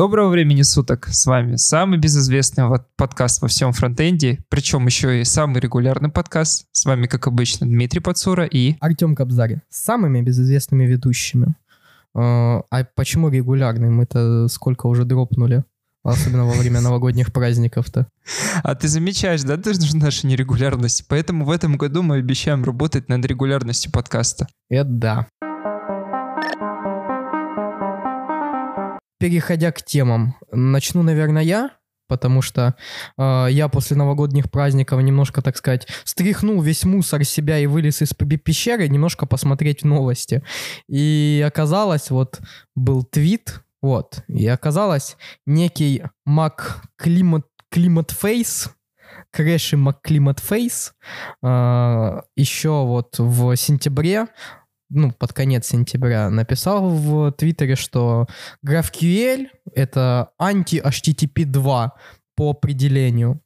Доброго времени суток. С вами самый безызвестный подкаст во всем фронтенде, причем еще и самый регулярный подкаст. С вами, как обычно, Дмитрий Пацура и... Артем Кобзарь. С самыми безызвестными ведущими. А, а почему регулярный? Мы-то сколько уже дропнули? Особенно во время новогодних праздников-то. А ты замечаешь, да, ты наша нерегулярность? Поэтому в этом году мы обещаем работать над регулярностью подкаста. Это да. Переходя к темам, начну, наверное, я, потому что э, я после новогодних праздников немножко, так сказать, стряхнул весь мусор себя и вылез из пещеры немножко посмотреть новости. И оказалось, вот был твит, вот, и оказалось некий Мак Климат, Климат Фейс, Крэши Мак Климат Фейс, э, еще вот в сентябре ну, под конец сентября написал в Твиттере, что GraphQL — это анти-HTTP 2 по определению.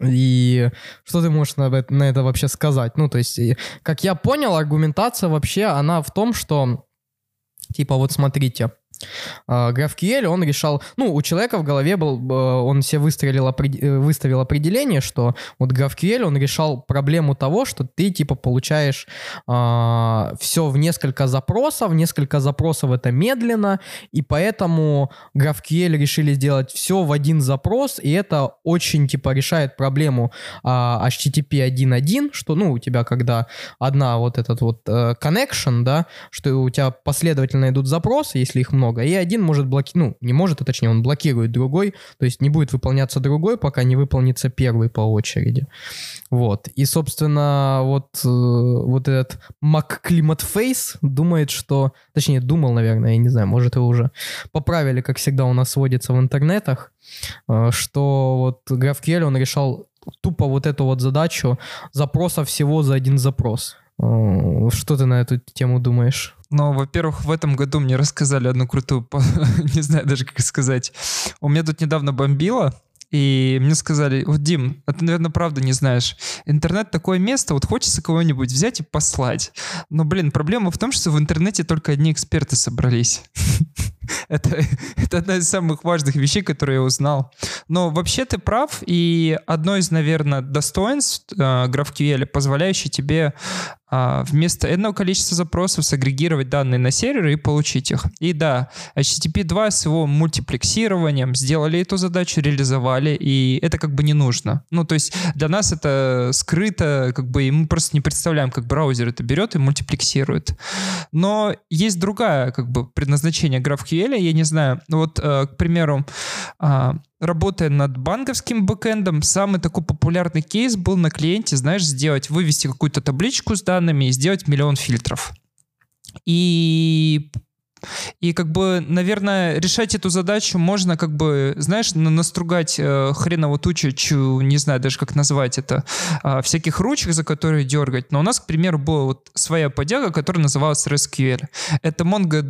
И что ты можешь на, на это вообще сказать? Ну, то есть, как я понял, аргументация вообще, она в том, что, типа, вот смотрите, GraphQL, он решал, ну, у человека в голове был, э, он себе выстроил, э, выставил определение, что вот GraphQL, он решал проблему того, что ты, типа, получаешь а, все в несколько запросов, несколько запросов это медленно, и поэтому GraphQL решили сделать все в один запрос, и это очень, типа, решает проблему а, HTTP 1.1, что, ну, у тебя когда одна вот этот вот uh, connection, да, что у тебя последовательно идут запросы, если их много, много. И один может блокировать, ну, не может, а точнее, он блокирует другой, то есть не будет выполняться другой, пока не выполнится первый по очереди. Вот. И, собственно, вот, э, вот этот Mac Climate Face думает, что... Точнее, думал, наверное, я не знаю, может, его уже поправили, как всегда у нас водится в интернетах, э, что вот GraphQL, он решал тупо вот эту вот задачу запроса всего за один запрос. Э, что ты на эту тему думаешь? Ну, во-первых, в этом году мне рассказали одну крутую, не знаю даже как сказать. У меня тут недавно бомбило, и мне сказали, вот, Дим, а ты, наверное, правда не знаешь, интернет такое место, вот хочется кого-нибудь взять и послать. Но, блин, проблема в том, что в интернете только одни эксперты собрались. это, это одна из самых важных вещей, которые я узнал. Но вообще ты прав, и одно из, наверное, достоинств э, GraphQL, позволяющее тебе вместо одного количества запросов сагрегировать данные на серверы и получить их. И да, HTTP 2 с его мультиплексированием сделали эту задачу, реализовали, и это как бы не нужно. Ну, то есть для нас это скрыто, как бы, и мы просто не представляем, как браузер это берет и мультиплексирует. Но есть другая, как бы, предназначение GraphQL, я не знаю, вот, э, к примеру, а, работая над банковским бэкэндом, самый такой популярный кейс был на клиенте, знаешь, сделать, вывести какую-то табличку с данными и сделать миллион фильтров. И и как бы, наверное, решать эту задачу можно как бы, знаешь, настругать э, хреново тучу, чу, не знаю даже как назвать это, э, всяких ручек, за которые дергать. Но у нас, к примеру, была вот своя подяга, которая называлась RESTQL. Это Mongo,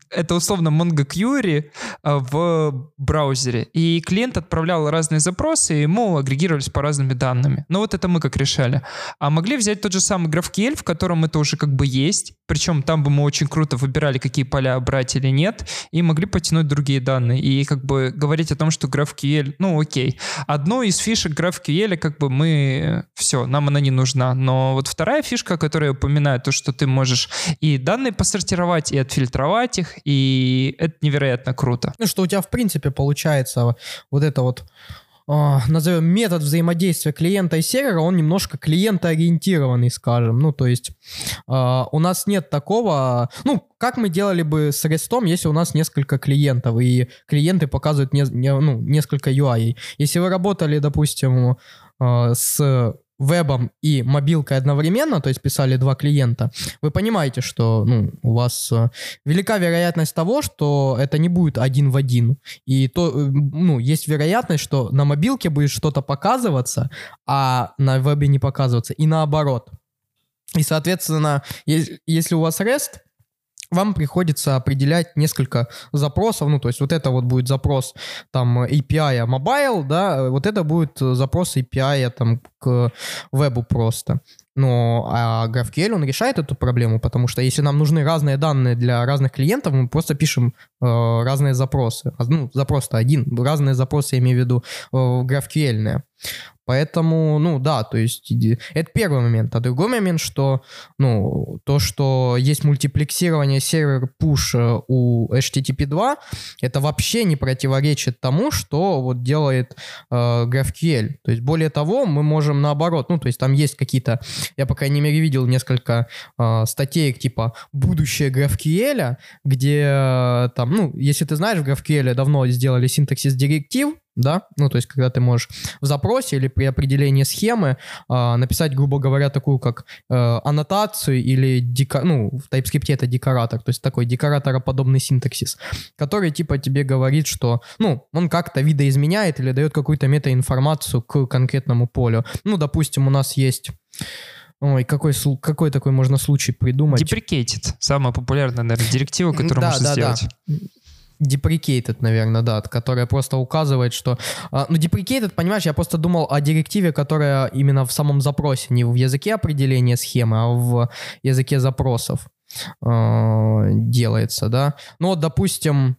это условно Mongo Query э, в браузере. И клиент отправлял разные запросы, и ему агрегировались по разными данными. Но вот это мы как решали. А могли взять тот же самый GraphQL, в котором это уже как бы есть, причем там бы мы очень круто выбирали, какие поля поля брать или нет, и могли потянуть другие данные. И как бы говорить о том, что GraphQL, ну окей. Одну из фишек GraphQL, как бы мы, все, нам она не нужна. Но вот вторая фишка, которую я упоминаю, то, что ты можешь и данные посортировать, и отфильтровать их, и это невероятно круто. Ну, что у тебя, в принципе, получается вот это вот а, назовем метод взаимодействия клиента и сервера, он немножко клиентоориентированный, скажем. Ну, то есть э, у нас нет такого... Ну, как мы делали бы с REST, если у нас несколько клиентов, и клиенты показывают не, не, ну, несколько UI. Если вы работали, допустим, э, с вебом и мобилкой одновременно, то есть писали два клиента, вы понимаете, что ну, у вас э, велика вероятность того, что это не будет один в один. И то, э, ну, есть вероятность, что на мобилке будет что-то показываться, а на вебе не показываться. И наоборот. И, соответственно, если у вас REST, вам приходится определять несколько запросов, ну, то есть вот это вот будет запрос там API mobile, да, вот это будет запрос API там к вебу просто. Но а GraphQL, он решает эту проблему, потому что если нам нужны разные данные для разных клиентов, мы просто пишем э, разные запросы. Ну, запрос-то один, разные запросы, я имею в виду, э, GraphQL. Поэтому, ну да, то есть это первый момент. А другой момент, что, ну, то, что есть мультиплексирование сервер push э, у HTTP 2, это вообще не противоречит тому, что вот делает э, GraphQL. То есть более того, мы можем наоборот, ну, то есть там есть какие-то, я, по крайней мере, видел несколько э, статей типа «Будущее GraphQL», где э, там, ну, если ты знаешь, в GraphQL давно сделали синтаксис директив, да, ну то есть когда ты можешь в запросе или при определении схемы э, написать, грубо говоря, такую как э, аннотацию или дека, ну в TypeScript это декоратор, то есть такой декоратороподобный синтаксис, который типа тебе говорит, что, ну, он как-то видоизменяет или дает какую-то метаинформацию к конкретному полю. Ну, допустим, у нас есть Ой, какой, какой такой можно случай придумать? Deprecated. Самая популярная, наверное, директива, которую да, можно да, сделать. Да deprecated, наверное, да, которая просто указывает, что... А, ну, deprecated, понимаешь, я просто думал о директиве, которая именно в самом запросе, не в языке определения схемы, а в языке запросов э, делается, да. Ну, вот, допустим,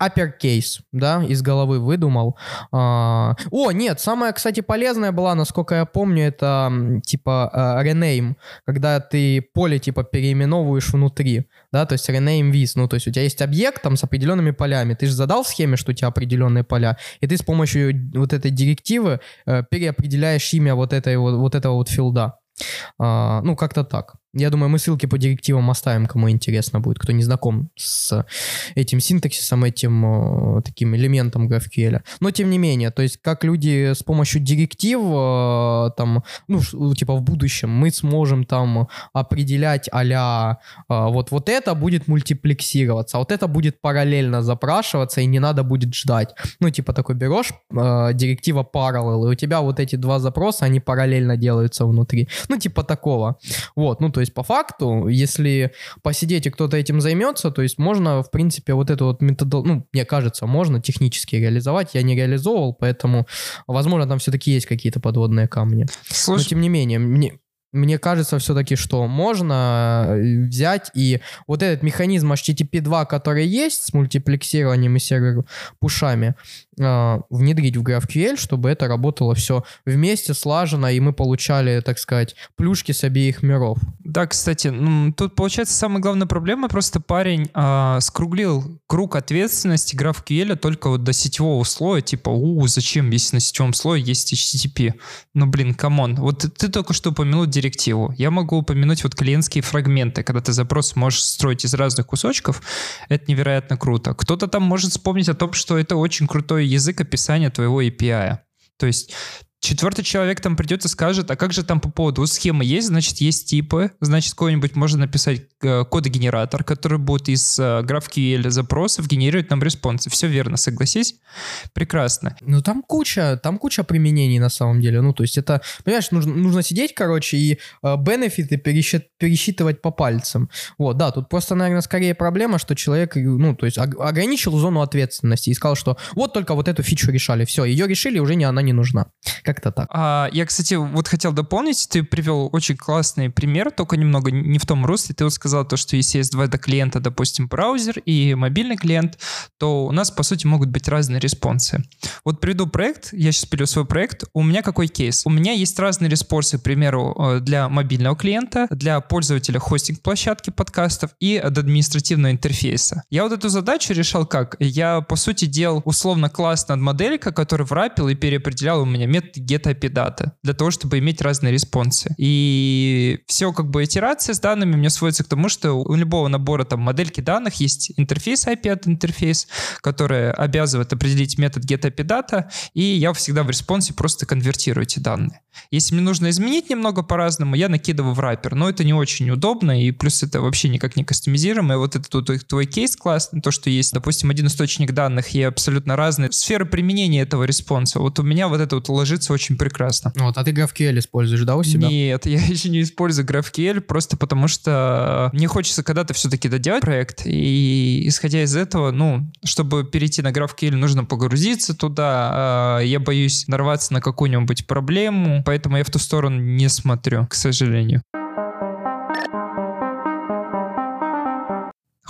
uppercase, да, из головы выдумал. А, о, нет, самое, кстати, полезное была, насколько я помню, это типа uh, rename, когда ты поле типа переименовываешь внутри, да, то есть rename with, ну, то есть у тебя есть объект там с определенными полями, ты же задал в схеме, что у тебя определенные поля, и ты с помощью вот этой директивы uh, переопределяешь имя вот, этой, вот, вот этого вот филда. Uh, ну, как-то так. Я думаю, мы ссылки по директивам оставим, кому интересно будет, кто не знаком с этим синтаксисом, этим э, таким элементом GraphQL. Но тем не менее, то есть как люди с помощью директив, э, там, ну, типа в будущем мы сможем там определять а вот, вот это будет мультиплексироваться, а вот это будет параллельно запрашиваться, и не надо будет ждать. Ну, типа такой берешь директива parallel, и у тебя вот эти два запроса, они параллельно делаются внутри. Ну, типа такого. Вот, ну, то есть по факту, если посидеть и кто-то этим займется, то есть можно, в принципе, вот эту вот методу, ну, мне кажется, можно технически реализовать. Я не реализовывал, поэтому, возможно, там все-таки есть какие-то подводные камни. Слушай... Но тем не менее, мне, мне кажется все-таки, что можно э, взять и вот этот механизм HTTP 2, который есть с мультиплексированием и сервер-пушами, э, внедрить в GraphQL, чтобы это работало все вместе, слаженно, и мы получали, так сказать, плюшки с обеих миров. Да, кстати, ну, тут получается самая главная проблема, просто парень э, скруглил круг ответственности GraphQL только вот до сетевого слоя, типа, у, зачем, если на сетевом слое есть HTTP? Ну, блин, come on. Вот ты только что упомянул директиву. Я могу упомянуть вот клиентские фрагменты, когда ты запрос можешь строить из разных кусочков. Это невероятно круто. Кто-то там может вспомнить о том, что это очень крутой язык описания твоего API. То есть Четвертый человек там придет и скажет, а как же там по поводу схемы есть, значит, есть типы, значит, какой-нибудь можно написать э, кодогенератор, который будет из э, GraphQL запросов генерировать нам респонсы. Все верно, согласись? Прекрасно. Ну, там куча, там куча применений на самом деле. Ну, то есть это, понимаешь, нужно, нужно сидеть, короче, и э, бенефиты пересчит, пересчитывать по пальцам. Вот, да, тут просто, наверное, скорее проблема, что человек, ну, то есть ограничил зону ответственности и сказал, что вот только вот эту фичу решали, все, ее решили, уже не, она не нужна. Как-то так. А, я, кстати, вот хотел дополнить, ты привел очень классный пример, только немного не в том русле. Ты вот сказал то, что если есть два клиента, допустим, браузер и мобильный клиент, то у нас, по сути, могут быть разные респонсы. Вот приведу проект, я сейчас пилю свой проект. У меня какой кейс? У меня есть разные респонсы, к примеру, э, для мобильного клиента, для пользователя хостинг-площадки подкастов и от административного интерфейса. Я вот эту задачу решал как? Я, по сути, делал условно класс над моделька, который врапил и переопределял у меня метод data для того, чтобы иметь разные респонсы. И все как бы итерация с данными мне сводится к тому, что у любого набора там модельки данных есть интерфейс API Data Interface, который обязывает определить метод get API data, и я всегда в респонсе просто конвертирую эти данные. Если мне нужно изменить немного по-разному, я накидываю wrapper, но это не очень удобно, и плюс это вообще никак не кастомизируемо. И вот это твой, твой кейс классный, то, что есть, допустим, один источник данных и абсолютно разные сферы применения этого респонса. Вот у меня вот это вот ложится работается очень прекрасно. Вот, а ты GraphQL используешь, да, у себя? Нет, я еще не использую GraphQL, просто потому что мне хочется когда-то все-таки доделать проект, и исходя из этого, ну, чтобы перейти на GraphQL, нужно погрузиться туда, а, я боюсь нарваться на какую-нибудь проблему, поэтому я в ту сторону не смотрю, к сожалению.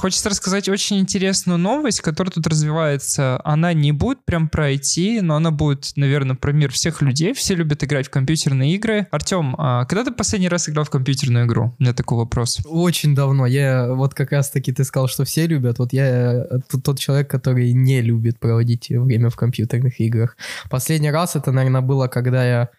Хочется рассказать очень интересную новость, которая тут развивается. Она не будет прям про IT, но она будет, наверное, про мир всех людей. Все любят играть в компьютерные игры. Артем, а когда ты последний раз играл в компьютерную игру? У меня такой вопрос. Очень давно. Я вот как раз-таки ты сказал, что все любят. Вот я тот человек, который не любит проводить время в компьютерных играх. Последний раз это, наверное, было, когда я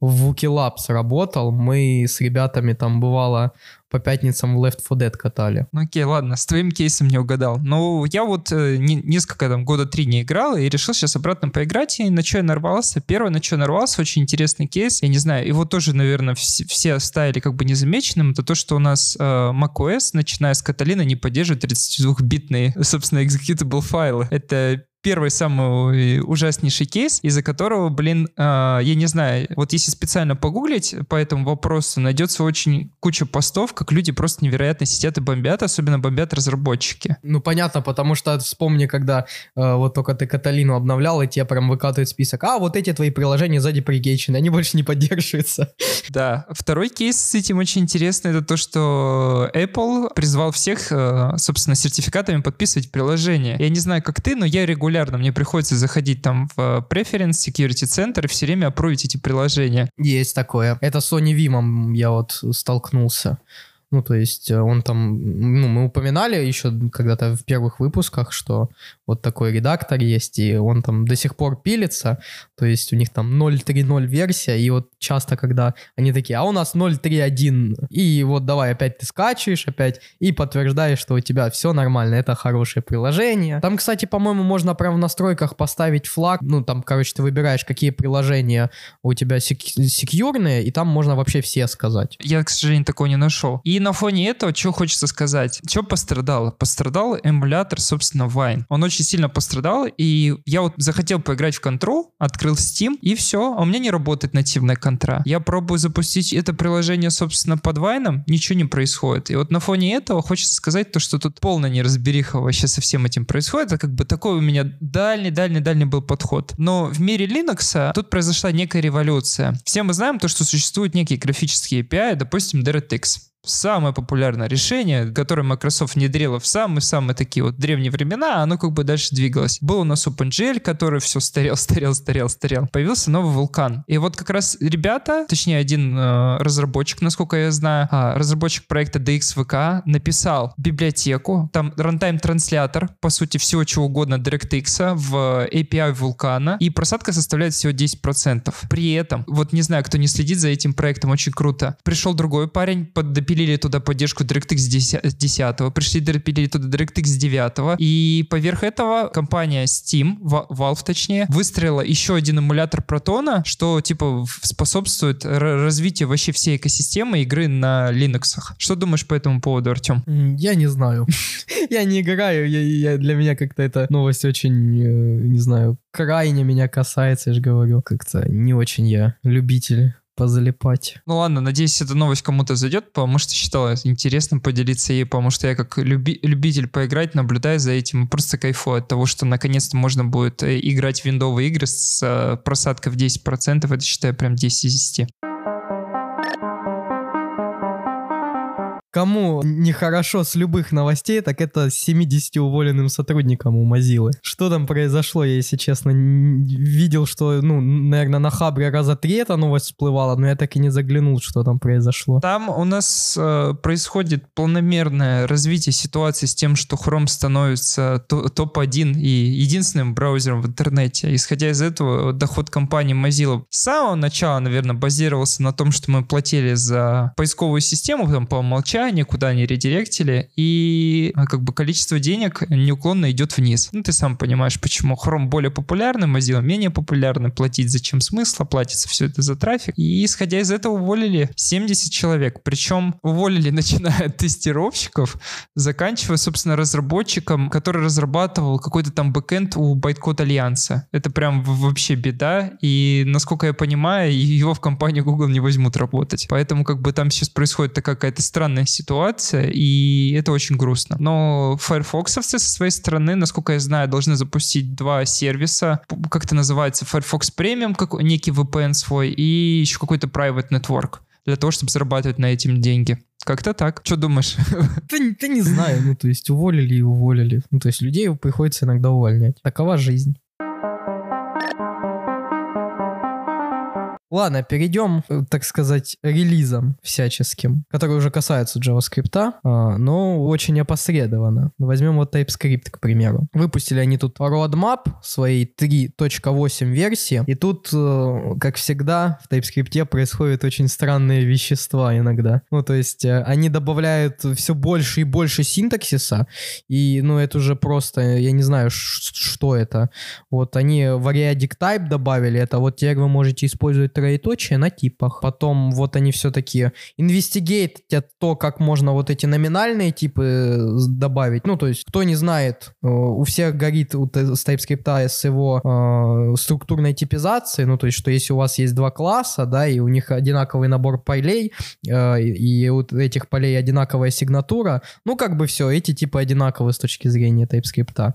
в Labs работал, мы с ребятами там бывало по пятницам в Left 4 Dead катали. Ну окей, ладно, с твоим кейсом не угадал. Но я вот э, не, несколько там года три не играл и решил сейчас обратно поиграть, и на что я нарвался? Первое, на что я нарвался, очень интересный кейс, я не знаю, его тоже, наверное, все, все оставили как бы незамеченным, это то, что у нас э, macOS, начиная с Каталина, не поддерживает 32-битные, собственно, executable файлы. Это первый самый ужаснейший кейс, из-за которого, блин, э, я не знаю, вот если специально погуглить по этому вопросу, найдется очень куча постов, как люди просто невероятно сидят и бомбят, особенно бомбят разработчики. Ну, понятно, потому что вспомни, когда э, вот только ты Каталину обновлял, и тебе прям выкатывает список, а вот эти твои приложения сзади пригейчены, они больше не поддерживаются. Да. Второй кейс с этим очень интересный, это то, что Apple призвал всех, э, собственно, сертификатами подписывать приложения. Я не знаю, как ты, но я регулярно регулярно мне приходится заходить там в Preference, Security Center и все время опровить эти приложения. Есть такое. Это Sony Vim я вот столкнулся. Ну, то есть э, он там, ну, мы упоминали еще когда-то в первых выпусках, что вот такой редактор есть, и он там до сих пор пилится, то есть у них там 0.3.0 версия, и вот часто, когда они такие, а у нас 0.3.1, и вот давай опять ты скачиваешь опять и подтверждаешь, что у тебя все нормально, это хорошее приложение. Там, кстати, по-моему, можно прям в настройках поставить флаг, ну, там, короче, ты выбираешь, какие приложения у тебя сек- секьюрные, и там можно вообще все сказать. Я, к сожалению, такого не нашел. И на фоне этого, что хочется сказать? Что пострадало? Пострадал эмулятор, собственно, Wine. Он очень сильно пострадал, и я вот захотел поиграть в Control, открыл Steam, и все, а у меня не работает нативная контра. Я пробую запустить это приложение, собственно, под Вайном, ничего не происходит. И вот на фоне этого хочется сказать то, что тут полная неразбериха вообще со всем этим происходит. Это как бы такой у меня дальний-дальний-дальний был подход. Но в мире Linux тут произошла некая революция. Все мы знаем то, что существуют некие графические API, допустим, DirectX самое популярное решение, которое Microsoft внедрила в самые-самые такие вот древние времена, оно как бы дальше двигалось. Был у нас OpenGL, который все старел, старел, старел, старел. Появился новый вулкан. И вот как раз ребята, точнее один э, разработчик, насколько я знаю, а, разработчик проекта DXVK написал библиотеку, там runtime-транслятор, по сути, всего чего угодно DirectX в API вулкана, и просадка составляет всего 10%. При этом, вот не знаю, кто не следит за этим проектом, очень круто. Пришел другой парень, под допилил допилили туда поддержку DirectX 10, 10 пришли допилили туда DirectX 9, и поверх этого компания Steam, Valve точнее, выстроила еще один эмулятор Протона, что типа способствует развитию вообще всей экосистемы игры на Linux. Что думаешь по этому поводу, Артем? Я не знаю. Я не играю, для меня как-то эта новость очень, э, не знаю, крайне меня касается, я же говорю. Как-то не очень я любитель позалипать. Ну ладно, надеюсь, эта новость кому-то зайдет, потому что считала интересным поделиться ей, потому что я как люби- любитель поиграть, наблюдаю за этим, просто кайфую от того, что наконец-то можно будет э, играть в виндовые игры с э, просадкой в 10%, это считаю прям 10 из 10. Кому нехорошо с любых новостей, так это с 70 уволенным сотрудникам у Mozilla. Что там произошло, я, если честно, видел, что, ну, наверное, на Хабре раза три эта новость всплывала, но я так и не заглянул, что там произошло. Там у нас э, происходит планомерное развитие ситуации с тем, что Chrome становится топ-1 и единственным браузером в интернете. Исходя из этого, доход компании Mozilla с самого начала, наверное, базировался на том, что мы платили за поисковую систему там по умолчанию, никуда не редиректили, и э, как бы количество денег неуклонно идет вниз. Ну, ты сам понимаешь, почему Chrome более популярный, Mozilla менее популярный, платить зачем смысла, платится все это за трафик. И исходя из этого уволили 70 человек. Причем уволили, начиная от тестировщиков, заканчивая, собственно, разработчиком, который разрабатывал какой-то там бэкэнд у Bytecode Альянса. Это прям вообще беда. И, насколько я понимаю, его в компании Google не возьмут работать. Поэтому как бы там сейчас происходит такая какая-то странная ситуация, и это очень грустно. Но Firefoxовцы со своей стороны, насколько я знаю, должны запустить два сервиса. Как это называется? Firefox Premium, как некий VPN свой, и еще какой-то private network для того, чтобы зарабатывать на этим деньги. Как-то так. Что думаешь? Ты, ты не знаю. Ну, то есть уволили и уволили. Ну, то есть людей приходится иногда увольнять. Такова жизнь. Ладно, перейдем, э, так сказать, релизам всяческим, которые уже касаются JavaScript, а, но очень опосредованно. Возьмем вот TypeScript, к примеру. Выпустили они тут roadmap своей 3.8 версии, и тут, э, как всегда, в TypeScript происходят очень странные вещества иногда. Ну, то есть э, они добавляют все больше и больше синтаксиса, и, ну, это уже просто, я не знаю, что это. Вот они variadic type добавили, это вот теперь вы можете использовать троеточие на типах. Потом вот они все такие investigate то, как можно вот эти номинальные типы э, добавить. Ну, то есть, кто не знает, э, у всех горит с TypeScript с его э, структурной типизацией, ну, то есть, что если у вас есть два класса, да, и у них одинаковый набор полей, э, и у этих полей одинаковая сигнатура, ну, как бы все, эти типы одинаковы с точки зрения TypeScript. Э,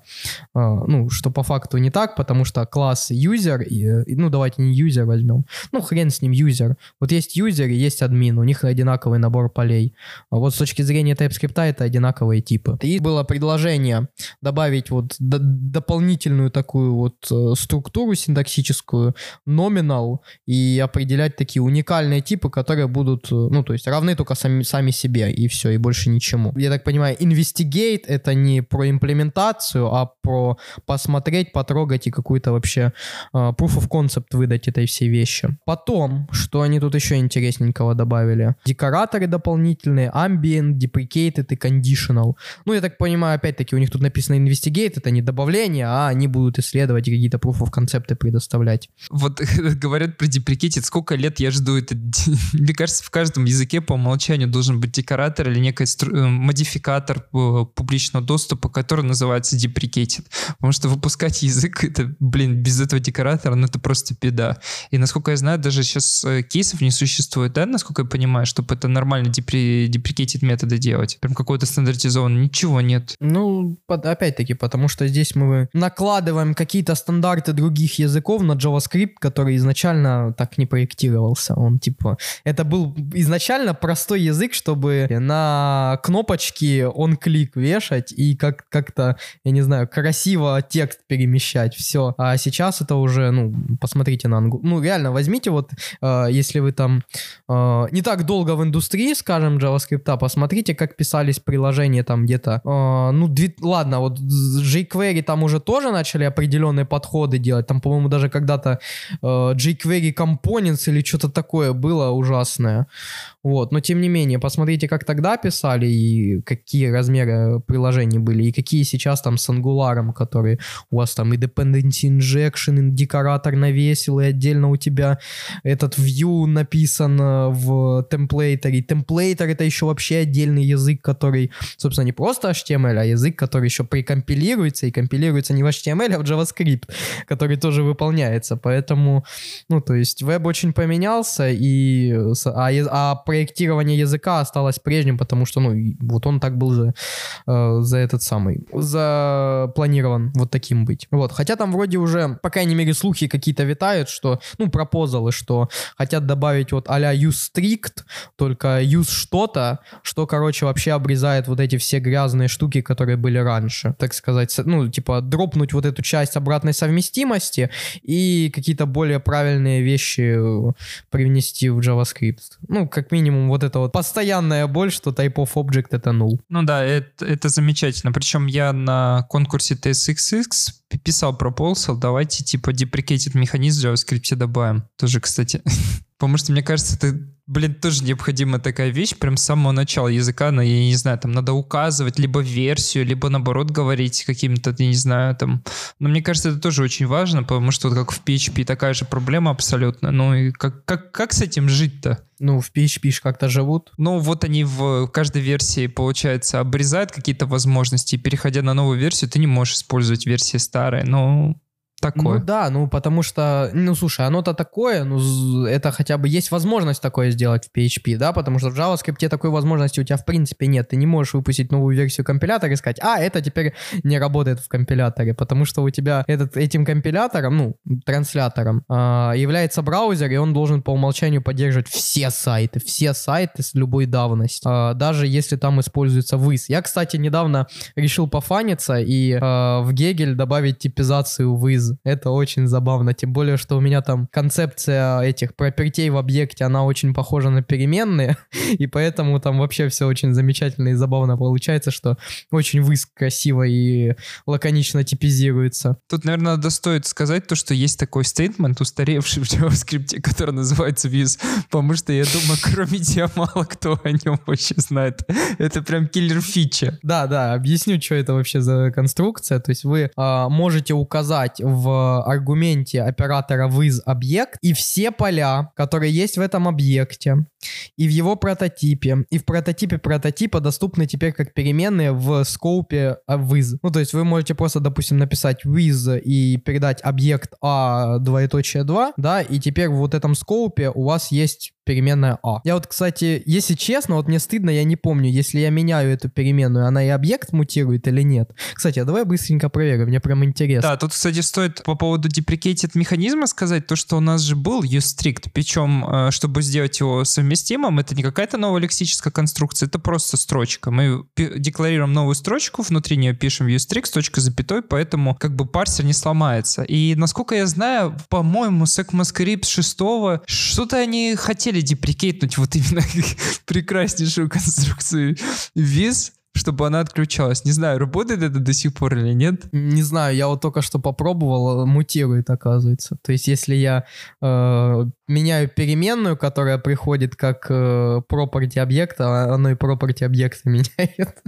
ну, что по факту не так, потому что класс user, и, ну, давайте не user возьмем, ну, хрен с ним, юзер. Вот есть юзер и есть админ, у них одинаковый набор полей. А вот с точки зрения TypeScript это одинаковые типы. И было предложение добавить вот дополнительную такую вот э, структуру синтаксическую, номинал, и определять такие уникальные типы, которые будут, э, ну, то есть равны только сами, сами себе, и все, и больше ничему. Я так понимаю, investigate это не про имплементацию, а про посмотреть, потрогать и какую-то вообще uh, proof of concept выдать этой всей вещи. Потом, что они тут еще интересненького добавили? Декораторы дополнительные, ambient, deprecated и conditional. Ну, я так понимаю, опять-таки, у них тут написано investigate, это не добавление, а они будут исследовать какие-то proof of концепты предоставлять. Вот говорят про deprecated, сколько лет я жду это. Мне кажется, в каждом языке по умолчанию должен быть декоратор или некий э, модификатор э, публичного доступа, который называется deprecated. Потому что выпускать язык, это, блин, без этого декоратора, ну это просто беда. И насколько я знаю, знаю, даже сейчас э, кейсов не существует, да, насколько я понимаю, чтобы это нормально депри деприкетить методы делать? Прям какой-то стандартизованный, ничего нет. Ну, опять-таки, потому что здесь мы накладываем какие-то стандарты других языков на JavaScript, который изначально так не проектировался. Он типа, это был изначально простой язык, чтобы на кнопочки он клик вешать и как- как-то, я не знаю, красиво текст перемещать, все. А сейчас это уже, ну, посмотрите на ангу. Ну, реально, возьмите вот, э, если вы там э, не так долго в индустрии, скажем, JavaScript, посмотрите, как писались приложения там где-то, э, ну, дви... ладно, вот jQuery там уже тоже начали определенные подходы делать, там, по-моему, даже когда-то э, jQuery Components или что-то такое было ужасное, вот, но тем не менее, посмотрите, как тогда писали и какие размеры приложений были, и какие сейчас там с Angular, который у вас там и dependency injection, и декоратор навесил, и отдельно у тебя этот view написан э, в темплейтере. Темплейтер это еще вообще отдельный язык, который, собственно, не просто HTML, а язык, который еще прикомпилируется, и компилируется не в HTML, а в JavaScript, который тоже выполняется. Поэтому, ну, то есть веб очень поменялся, и, а, а проектирование языка осталось прежним, потому что, ну, вот он так был за, э, за этот самый, запланирован вот таким быть. Вот, хотя там вроде уже, по крайней мере, слухи какие-то витают, что, ну, пропозалы, что хотят добавить вот а-ля use strict, только use что-то, что, короче, вообще обрезает вот эти все грязные штуки, которые были раньше, так сказать, ну, типа, дропнуть вот эту часть обратной совместимости и какие-то более правильные вещи э, привнести в JavaScript. Ну, как минимум, вот это вот постоянная боль, что type of object это null. Ну да, это, это замечательно. Причем я на конкурсе TSXX писал proposal, давайте типа deprecated механизм в JavaScript добавим. Тоже, кстати, Потому что, мне кажется, это блин, тоже необходима такая вещь прям с самого начала языка, но я не знаю, там надо указывать либо версию, либо наоборот говорить каким-то, я не знаю, там. Но мне кажется, это тоже очень важно, потому что вот как в PHP такая же проблема абсолютно. Ну и как, как, как с этим жить-то? Ну, в PHP как-то живут. Ну, вот они в каждой версии, получается, обрезают какие-то возможности, и переходя на новую версию, ты не можешь использовать версии старые. Ну, такое. Ну да, ну потому что, ну слушай, оно-то такое, ну это хотя бы есть возможность такое сделать в PHP, да, потому что в JavaScript такой возможности у тебя в принципе нет. Ты не можешь выпустить новую версию компилятора и сказать, а, это теперь не работает в компиляторе, потому что у тебя этот, этим компилятором, ну, транслятором э, является браузер, и он должен по умолчанию поддерживать все сайты, все сайты с любой давностью, э, даже если там используется выз. Я, кстати, недавно решил пофаниться и э, в Гегель добавить типизацию выз это очень забавно, тем более, что у меня там концепция этих пропертей в объекте, она очень похожа на переменные, и поэтому там вообще все очень замечательно и забавно получается, что очень выск красиво и лаконично типизируется. Тут, наверное, надо стоит сказать то, что есть такой стейтмент, устаревший в JavaScript, который называется views, потому что я думаю, кроме тебя мало кто о нем вообще знает. Это прям киллер фича. Да, да, объясню, что это вообще за конструкция. То есть вы а, можете указать в в аргументе оператора with объект и все поля, которые есть в этом объекте, и в его прототипе, и в прототипе прототипа доступны теперь как переменные в скопе with. Ну, то есть вы можете просто, допустим, написать with и передать объект a двоеточие 2, да, и теперь в вот этом скопе у вас есть переменная а. Я вот, кстати, если честно, вот мне стыдно, я не помню, если я меняю эту переменную, она и объект мутирует или нет. Кстати, а давай быстренько проверим, мне прям интересно. Да, тут, кстати, стоит по поводу deprecated механизма сказать, то, что у нас же был usestrict, причем, э, чтобы сделать его совместимым, это не какая-то новая лексическая конструкция, это просто строчка. Мы декларируем новую строчку, внутри нее пишем usestrict с точкой запятой, поэтому как бы парсер не сломается. И насколько я знаю, по-моему, с ECMAScript 6 что-то они хотели деприкейтнуть вот именно прекраснейшую конструкцию виз, чтобы она отключалась. Не знаю, работает это до сих пор или нет. Не знаю, я вот только что попробовал, мутирует, оказывается. То есть, если я э, меняю переменную, которая приходит как э, property объекта, а оно и property объекта меняет.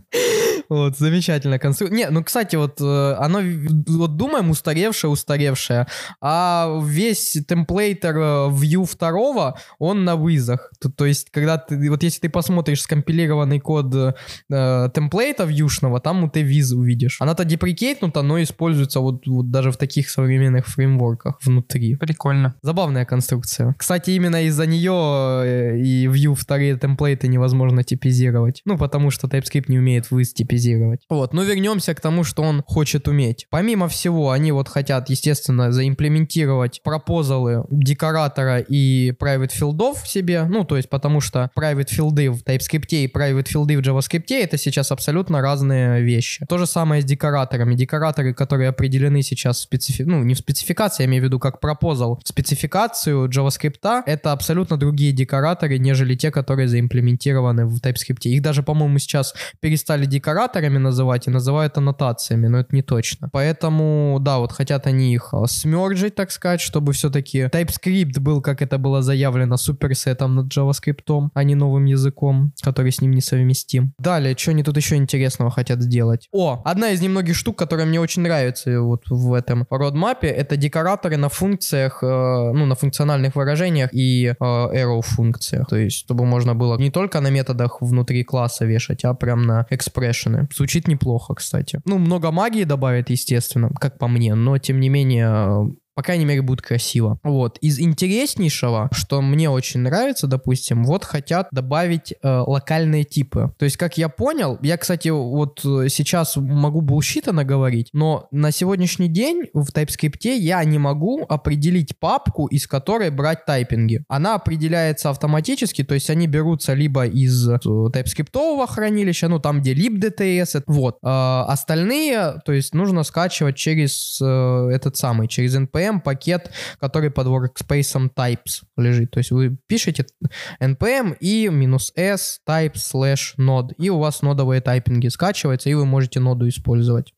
Вот, замечательная конструкция. Не, ну, кстати, вот э, оно, вот думаем, устаревшее, устаревшее, а весь темплейтер э, view второго, он на вызах. То, то есть, когда ты, вот если ты посмотришь скомпилированный код э, темплейта вьюшного, там ты виз увидишь. Она-то деприкейтнута, но используется вот, вот даже в таких современных фреймворках внутри. Прикольно. Забавная конструкция. Кстати, именно из-за нее э, и view вторые темплейты невозможно типизировать. Ну, потому что TypeScript не умеет выз типизировать. Вот, но вернемся к тому, что он хочет уметь. Помимо всего, они вот хотят, естественно, заимплементировать пропозалы декоратора и private филдов в себе. Ну, то есть, потому что private филды в TypeScript и private филды в JavaScript это сейчас абсолютно разные вещи. То же самое с декораторами. Декораторы, которые определены сейчас в специфи... ну, не в спецификации, я имею в виду как пропозал, спецификацию JavaScript, это абсолютно другие декораторы, нежели те, которые заимплементированы в TypeScript. Их даже, по-моему, сейчас перестали декораторами называть и называют аннотациями, но это не точно. Поэтому, да, вот хотят они их а, смерджить, так сказать, чтобы все-таки TypeScript был, как это было заявлено, суперсетом над JavaScript, а не новым языком, который с ним несовместим. Далее, что они тут еще интересного хотят сделать? О, одна из немногих штук, которая мне очень нравится вот в этом родмапе, это декораторы на функциях, э, ну, на функциональных выражениях и э, arrow функциях. То есть, чтобы можно было не только на методах внутри класса вешать, а прям на экспрессионы. Звучит неплохо, кстати. Ну, много магии добавит, естественно, как по мне, но тем не менее по крайней мере, будет красиво. Вот. Из интереснейшего, что мне очень нравится, допустим, вот хотят добавить э, локальные типы. То есть, как я понял, я, кстати, вот э, сейчас могу булщита наговорить, но на сегодняшний день в TypeScript я не могу определить папку, из которой брать тайпинги. Она определяется автоматически, то есть они берутся либо из э, TypeScript хранилища, ну там, где libdts, вот. Э, остальные, то есть нужно скачивать через э, этот самый, через npm npm пакет, который под workspace types лежит. То есть вы пишете npm и минус s types slash node, и у вас нодовые тайпинги скачиваются, и вы можете ноду использовать.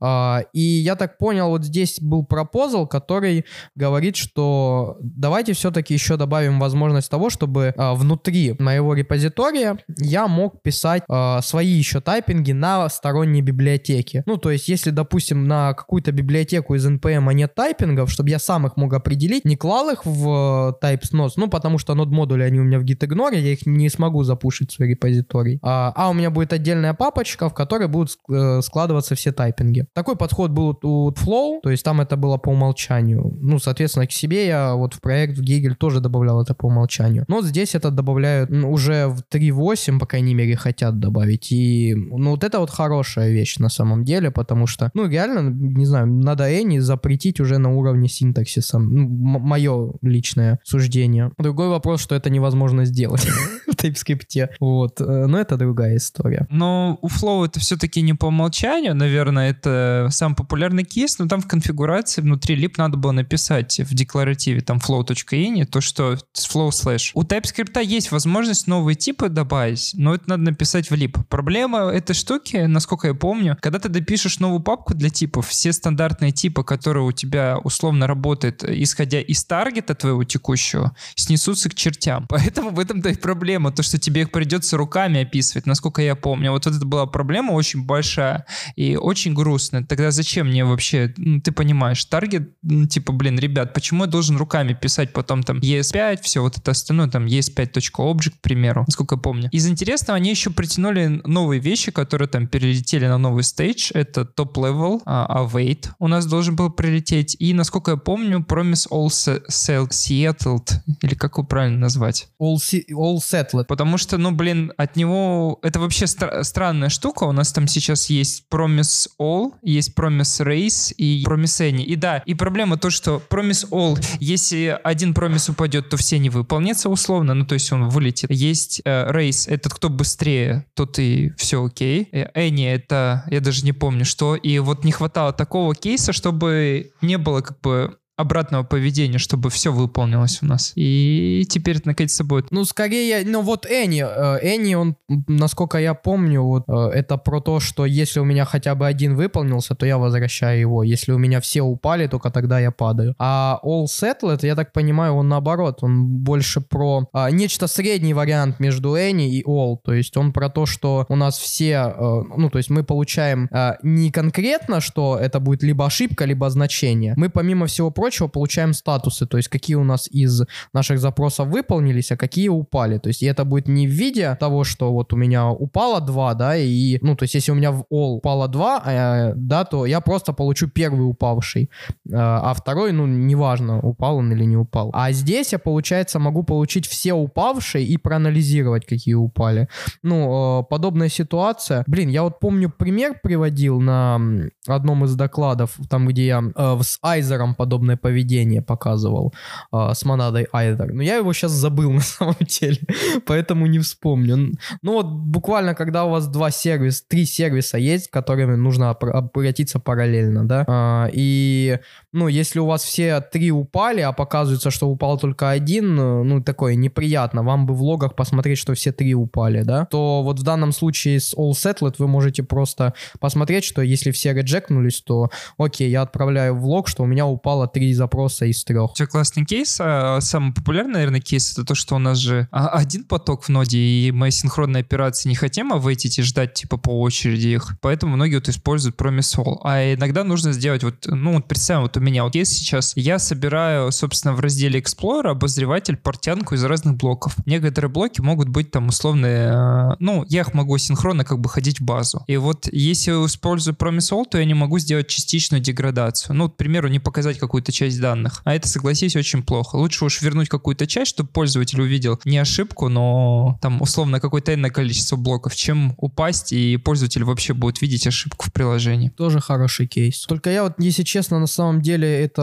А, и я так понял, вот здесь был пропозал, который говорит, что давайте все-таки еще добавим возможность того, чтобы а, внутри моего репозитория я мог писать а, свои еще тайпинги на сторонние библиотеки. Ну, то есть, если, допустим, на какую-то библиотеку из NPM нет тайпингов, чтобы я сам их мог определить, не клал их в Types Nodes, ну, потому что нод модули они у меня в gitignore, я их не смогу запушить в свой репозиторий. А, а у меня будет отдельная папочка, в которой будут э, складываться все тайпинги. Такой подход был у Flow, то есть там это было по умолчанию. Ну, соответственно, к себе я вот в проект в Giggle тоже добавлял это по умолчанию. Но здесь это добавляют ну, уже в 3.8, по крайней мере, хотят добавить. И, ну, вот это вот хорошая вещь на самом деле, потому что, ну, реально, не знаю, надо Any запретить уже на уровне синтаксиса. Ну, мое личное суждение. Другой вопрос, что это невозможно сделать в TypeScript. Вот. Э, но это другая история. Но у Flow это все-таки не по умолчанию, наверное, это самый популярный кейс, но там в конфигурации внутри lib надо было написать в декларативе там flow.ini то, что flow slash. У TypeScript есть возможность новые типы добавить, но это надо написать в lib. Проблема этой штуки, насколько я помню, когда ты допишешь новую папку для типов, все стандартные типы, которые у тебя условно работают, исходя из таргета твоего текущего, снесутся к чертям. Поэтому в этом-то и проблема, то, что тебе их придется руками описывать, насколько я помню. Вот это была проблема очень большая и очень грустная. Тогда зачем мне вообще, ну, ты понимаешь, target, ну, типа, блин, ребят, почему я должен руками писать потом там ES5, все вот это остальное, там ES5.object, к примеру, насколько я помню. Из интересного они еще притянули новые вещи, которые там перелетели на новый stage. Это top-level, а, await у нас должен был прилететь. И, насколько я помню, Promise All Settled, или как его правильно назвать? All, all Settled. Потому что, ну, блин, от него... Это вообще стра- странная штука. У нас там сейчас есть Promise All, есть Promise Race и Promise Any. И да, и проблема то, что Promise All, если один Promise упадет, то все не выполнятся условно, ну, то есть он вылетит. Есть э, Race, этот кто быстрее, тот и все окей. Any это, я даже не помню, что. И вот не хватало такого кейса, чтобы не было как бы обратного поведения, чтобы все выполнилось у нас. И теперь это наконец-то будет. Ну, скорее, ну вот Энни, э, Энни, он, насколько я помню, вот э, это про то, что если у меня хотя бы один выполнился, то я возвращаю его. Если у меня все упали, только тогда я падаю. А All Settled, я так понимаю, он наоборот, он больше про а, нечто средний вариант между Энни и All. То есть он про то, что у нас все, а, ну, то есть мы получаем а, не конкретно, что это будет либо ошибка, либо значение. Мы помимо всего прочего прочего получаем статусы, то есть какие у нас из наших запросов выполнились, а какие упали. То есть и это будет не в виде того, что вот у меня упало 2, да, и, ну, то есть если у меня в all упало 2, э, да, то я просто получу первый упавший, э, а второй, ну, неважно, упал он или не упал. А здесь я, получается, могу получить все упавшие и проанализировать, какие упали. Ну, э, подобная ситуация. Блин, я вот помню пример приводил на одном из докладов, там, где я э, с Айзером подобное поведение показывал э, с монадой Айзер. Но я его сейчас забыл на самом деле, поэтому не вспомню. Ну вот буквально, когда у вас два сервиса, три сервиса есть, которыми нужно обратиться параллельно, да, э, и, ну, если у вас все три упали, а показывается, что упал только один, ну, такое неприятно, вам бы в логах посмотреть, что все три упали, да, то вот в данном случае с All Settled вы можете просто посмотреть, что если все реджекнулись, то окей, я отправляю в лог, что у меня упало три запроса из трех. Все классный кейс. А самый популярный, наверное, кейс это то, что у нас же а, один поток в ноде, и мы синхронные операции не хотим авейтить и ждать типа по очереди их. Поэтому многие вот используют Promise All. А иногда нужно сделать вот, ну вот представим, вот у меня вот есть сейчас, я собираю, собственно, в разделе Explorer обозреватель портянку из разных блоков. Некоторые блоки могут быть там условные, ну, я их могу синхронно как бы ходить в базу. И вот если я использую Promise All, то я не могу сделать частичную деградацию. Ну, к примеру, не показать какую-то часть данных. А это, согласись, очень плохо. Лучше уж вернуть какую-то часть, чтобы пользователь увидел не ошибку, но там условно какое-то иное количество блоков, чем упасть, и пользователь вообще будет видеть ошибку в приложении. Тоже хороший кейс. Только я вот, если честно, на самом деле, это,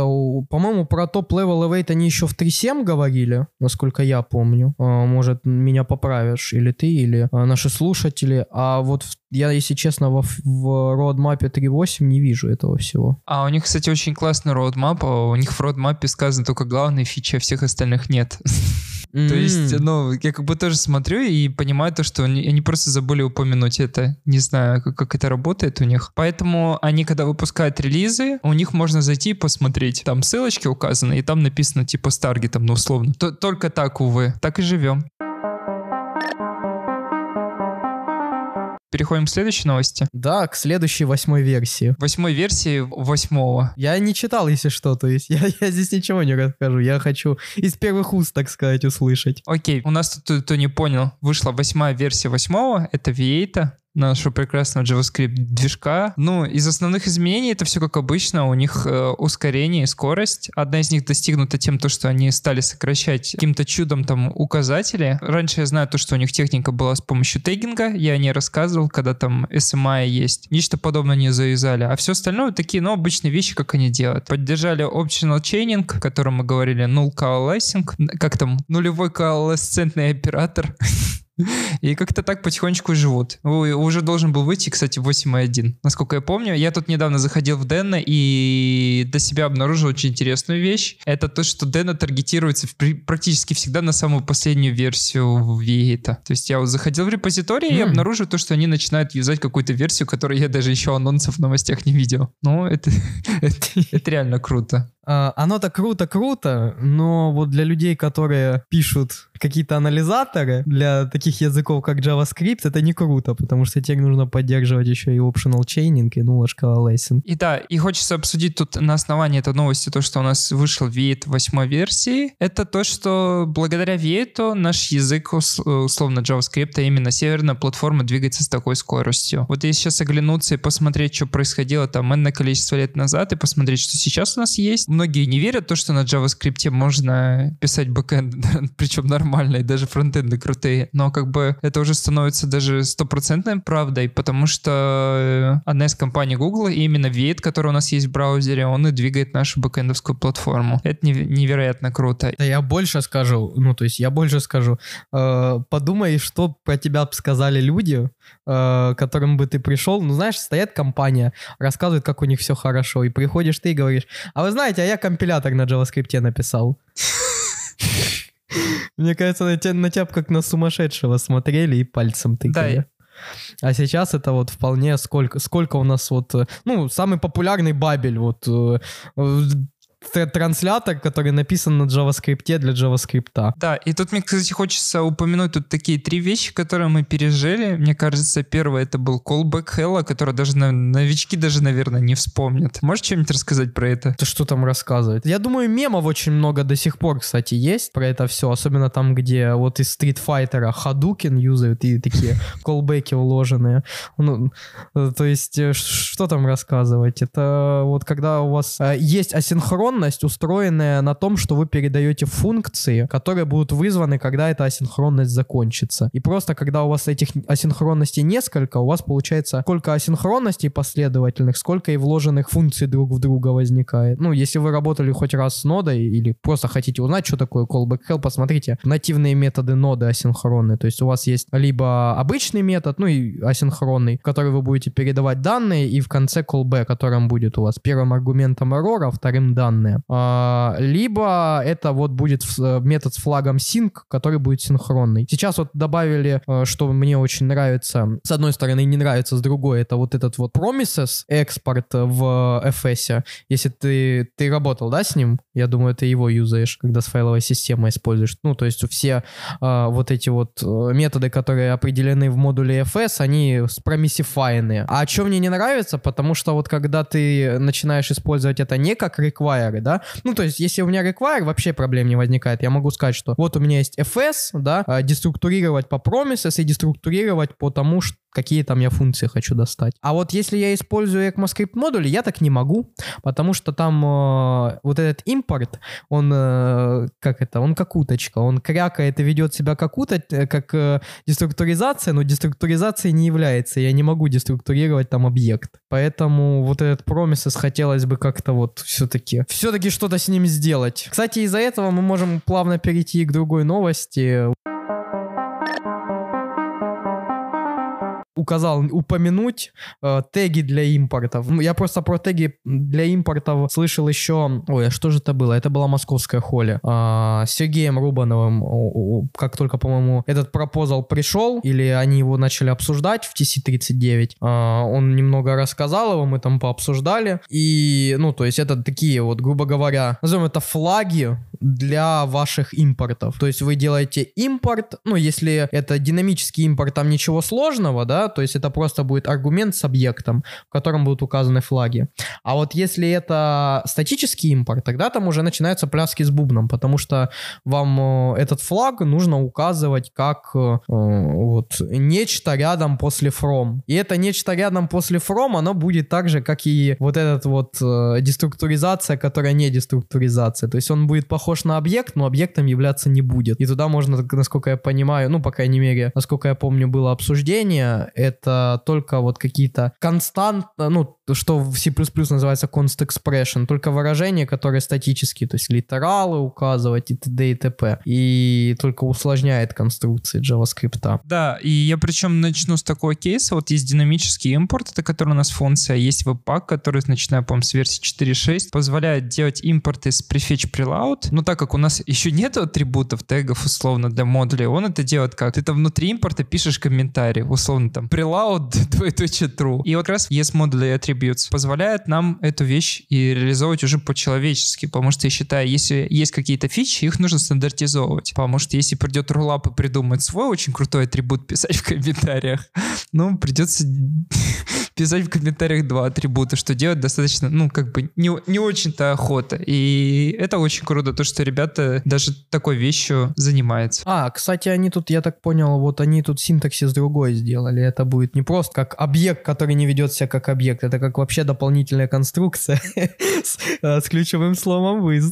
по-моему, про top-level await они еще в 3.7 говорили, насколько я помню. А, может, меня поправишь или ты, или а, наши слушатели. А вот я, если честно, в, в roadmap 3.8 не вижу этого всего. А у них, кстати, очень классный roadmap. У них в roadmap сказано только главные фичи, а всех остальных нет. То есть, ну, я как бы тоже смотрю и понимаю то, что они, они просто забыли упомянуть это. Не знаю, как, как это работает у них. Поэтому они, когда выпускают релизы, у них можно зайти и посмотреть. Там ссылочки указаны, и там написано типа с таргетом, ну, условно. То- только так, увы. Так и живем. Переходим к следующей новости. Да, к следующей восьмой версии. Восьмой версии восьмого. Я не читал, если что, то есть я, я здесь ничего не расскажу. Я хочу из первых уст, так сказать, услышать. Окей, у нас тут, кто не понял, вышла восьмая версия восьмого, это V8, нашего прекрасного JavaScript движка. Ну, из основных изменений это все как обычно. У них э, ускорение и скорость. Одна из них достигнута тем, то, что они стали сокращать каким-то чудом там указатели. Раньше я знаю то, что у них техника была с помощью тегинга. Я не рассказывал, когда там SMI есть. Нечто подобное не завязали. А все остальное такие, ну, обычные вещи, как они делают. Поддержали optional chaining, о котором мы говорили, null coalescing. Как там? Нулевой коалесцентный оператор. И как-то так потихонечку живут. Ой, Уже должен был выйти, кстати, 8.1. Насколько я помню, я тут недавно заходил в Дэна и для себя обнаружил очень интересную вещь. Это то, что Дэна таргетируется практически всегда на самую последнюю версию V8. То есть я вот заходил в репозиторий и обнаружил то, что они начинают юзать какую-то версию, которую я даже еще анонсов в новостях не видел. Ну, это, это, это реально круто. А, Оно-то круто-круто, но вот для людей, которые пишут какие-то анализаторы для таких языков, как JavaScript, это не круто, потому что теперь нужно поддерживать еще и optional chaining, и null coalescing. И да, и хочется обсудить тут на основании этой новости то, что у нас вышел V8 восьмой версии. Это то, что благодаря V8 наш язык, ус- условно JavaScript, а именно северная платформа двигается с такой скоростью. Вот если сейчас оглянуться и посмотреть, что происходило там энное количество лет назад, и посмотреть, что сейчас у нас есть, многие не верят то, что на JavaScript можно писать бэкэнд, причем нормальные, даже фронтенды крутые. Но как бы это уже становится даже стопроцентной правдой, потому что э, одна из компаний Google, и именно V8, который у нас есть в браузере, он и двигает нашу бэкэндовскую платформу. Это нев- невероятно круто. Да я больше скажу, ну то есть я больше скажу, Э, подумай, что про тебя сказали люди, э, которым бы ты пришел, ну знаешь, стоят компания, рассказывают, как у них все хорошо, и приходишь ты и говоришь, а вы знаете, а я компилятор на JavaScript написал. Мне кажется, на тебя, на тебя как на сумасшедшего смотрели и пальцем тыкали. А сейчас это вот вполне сколько, сколько у нас вот, э, ну, самый популярный бабель, вот, э, транслятор, который написан на JavaScript для JavaScript. Да, и тут мне, кстати, хочется упомянуть тут такие три вещи, которые мы пережили. Мне кажется, первое это был callback Hella, который даже новички даже, наверное, не вспомнят. Можешь что-нибудь рассказать про это? Это что там рассказывает? Я думаю, мемов очень много до сих пор, кстати, есть про это все. Особенно там, где вот из Street Fighter Hadouken юзают и такие колбеки уложенные. Ну, то есть, э, что там рассказывать? Это вот когда у вас э, есть асинхронность, устроенная на том, что вы передаете функции, которые будут вызваны, когда эта асинхронность закончится. И просто, когда у вас этих асинхронностей несколько, у вас получается сколько асинхронностей последовательных, сколько и вложенных функций друг в друга возникает. Ну, если вы работали хоть раз с нодой или просто хотите узнать, что такое callback hell, посмотрите нативные методы ноды асинхронные. То есть у вас есть либо обычный метод, ну и асинхронный, в который вы будете передавать данные, и в конце callback, которым будет у вас первым аргументом error, а вторым данные. А, либо это вот будет э, метод с флагом sync, который будет синхронный. Сейчас вот добавили, э, что мне очень нравится, с одной стороны не нравится, с другой, это вот этот вот promises экспорт в FS. Если ты, ты работал, да, с ним? Я думаю, ты его юзаешь, когда с файловой системой используешь. Ну, то есть все э, вот эти вот методы, которые определены в модуле FS, они спромиссифайные. А что мне не нравится, потому что вот когда ты начинаешь использовать это не как require, да, ну, то есть если у меня require, вообще проблем не возникает. Я могу сказать, что вот у меня есть FS, да, э, деструктурировать по promises и деструктурировать по тому, что какие там я функции хочу достать. А вот если я использую ECMAScript модули, я так не могу, потому что там э, вот этот импорт, он э, как это, он как уточка, он крякает и ведет себя как уто, э, как э, деструктуризация, но деструктуризацией не является. Я не могу деструктурировать там объект. Поэтому вот этот promises хотелось бы как-то вот все-таки, все-таки что-то с ним сделать. Кстати, из-за этого мы можем плавно перейти к другой новости. Указал упомянуть э, теги для импортов. Ну, Я просто про теги для импортов слышал еще... Ой, а что же это было? Это была московская холли. А, с Сергеем Рубановым, как только, по-моему, этот пропозал пришел, или они его начали обсуждать в TC39, а, он немного рассказал его, мы там пообсуждали. И, ну, то есть это такие вот, грубо говоря, назовем это флаги для ваших импортов. То есть вы делаете импорт, ну, если это динамический импорт, там ничего сложного, да, то есть это просто будет аргумент с объектом, в котором будут указаны флаги. А вот если это статический импорт, тогда там уже начинаются пляски с бубном, потому что вам э, этот флаг нужно указывать как э, вот нечто рядом после from. И это нечто рядом после from, оно будет так же, как и вот этот вот э, деструктуризация, которая не деструктуризация. То есть он будет похож на объект, но объектом являться не будет. И туда можно, насколько я понимаю, ну, по крайней мере, насколько я помню, было обсуждение, это только вот какие-то констант, ну, что в C++ называется const expression, только выражения, которые статические, то есть литералы указывать и т.д. и т.п. И только усложняет конструкции JavaScript. Да, и я причем начну с такого кейса. Вот есть динамический импорт, это который у нас функция, есть webpack, который, начиная, по-моему, с версии 4.6, позволяет делать импорты с prefetch preload. Но так как у нас еще нет атрибутов, тегов, условно, для модулей, он это делает как? Ты там внутри импорта пишешь комментарий, условно, там, preload, двоеточие true. И вот как раз есть модули attributes. Позволяет нам эту вещь и реализовывать уже по-человечески, потому что я считаю, если есть какие-то фичи, их нужно стандартизовывать, потому что если придет рулап и придумает свой очень крутой атрибут писать в комментариях, ну, придется писать в комментариях два атрибута, что делать достаточно, ну, как бы не, не очень-то охота. И это очень круто, то, что ребята даже такой вещью занимаются. А, кстати, они тут, я так понял, вот они тут синтаксис другой сделали. Это будет не просто как объект, который не ведет себя как объект, это как вообще дополнительная конструкция с, э, с ключевым словом with.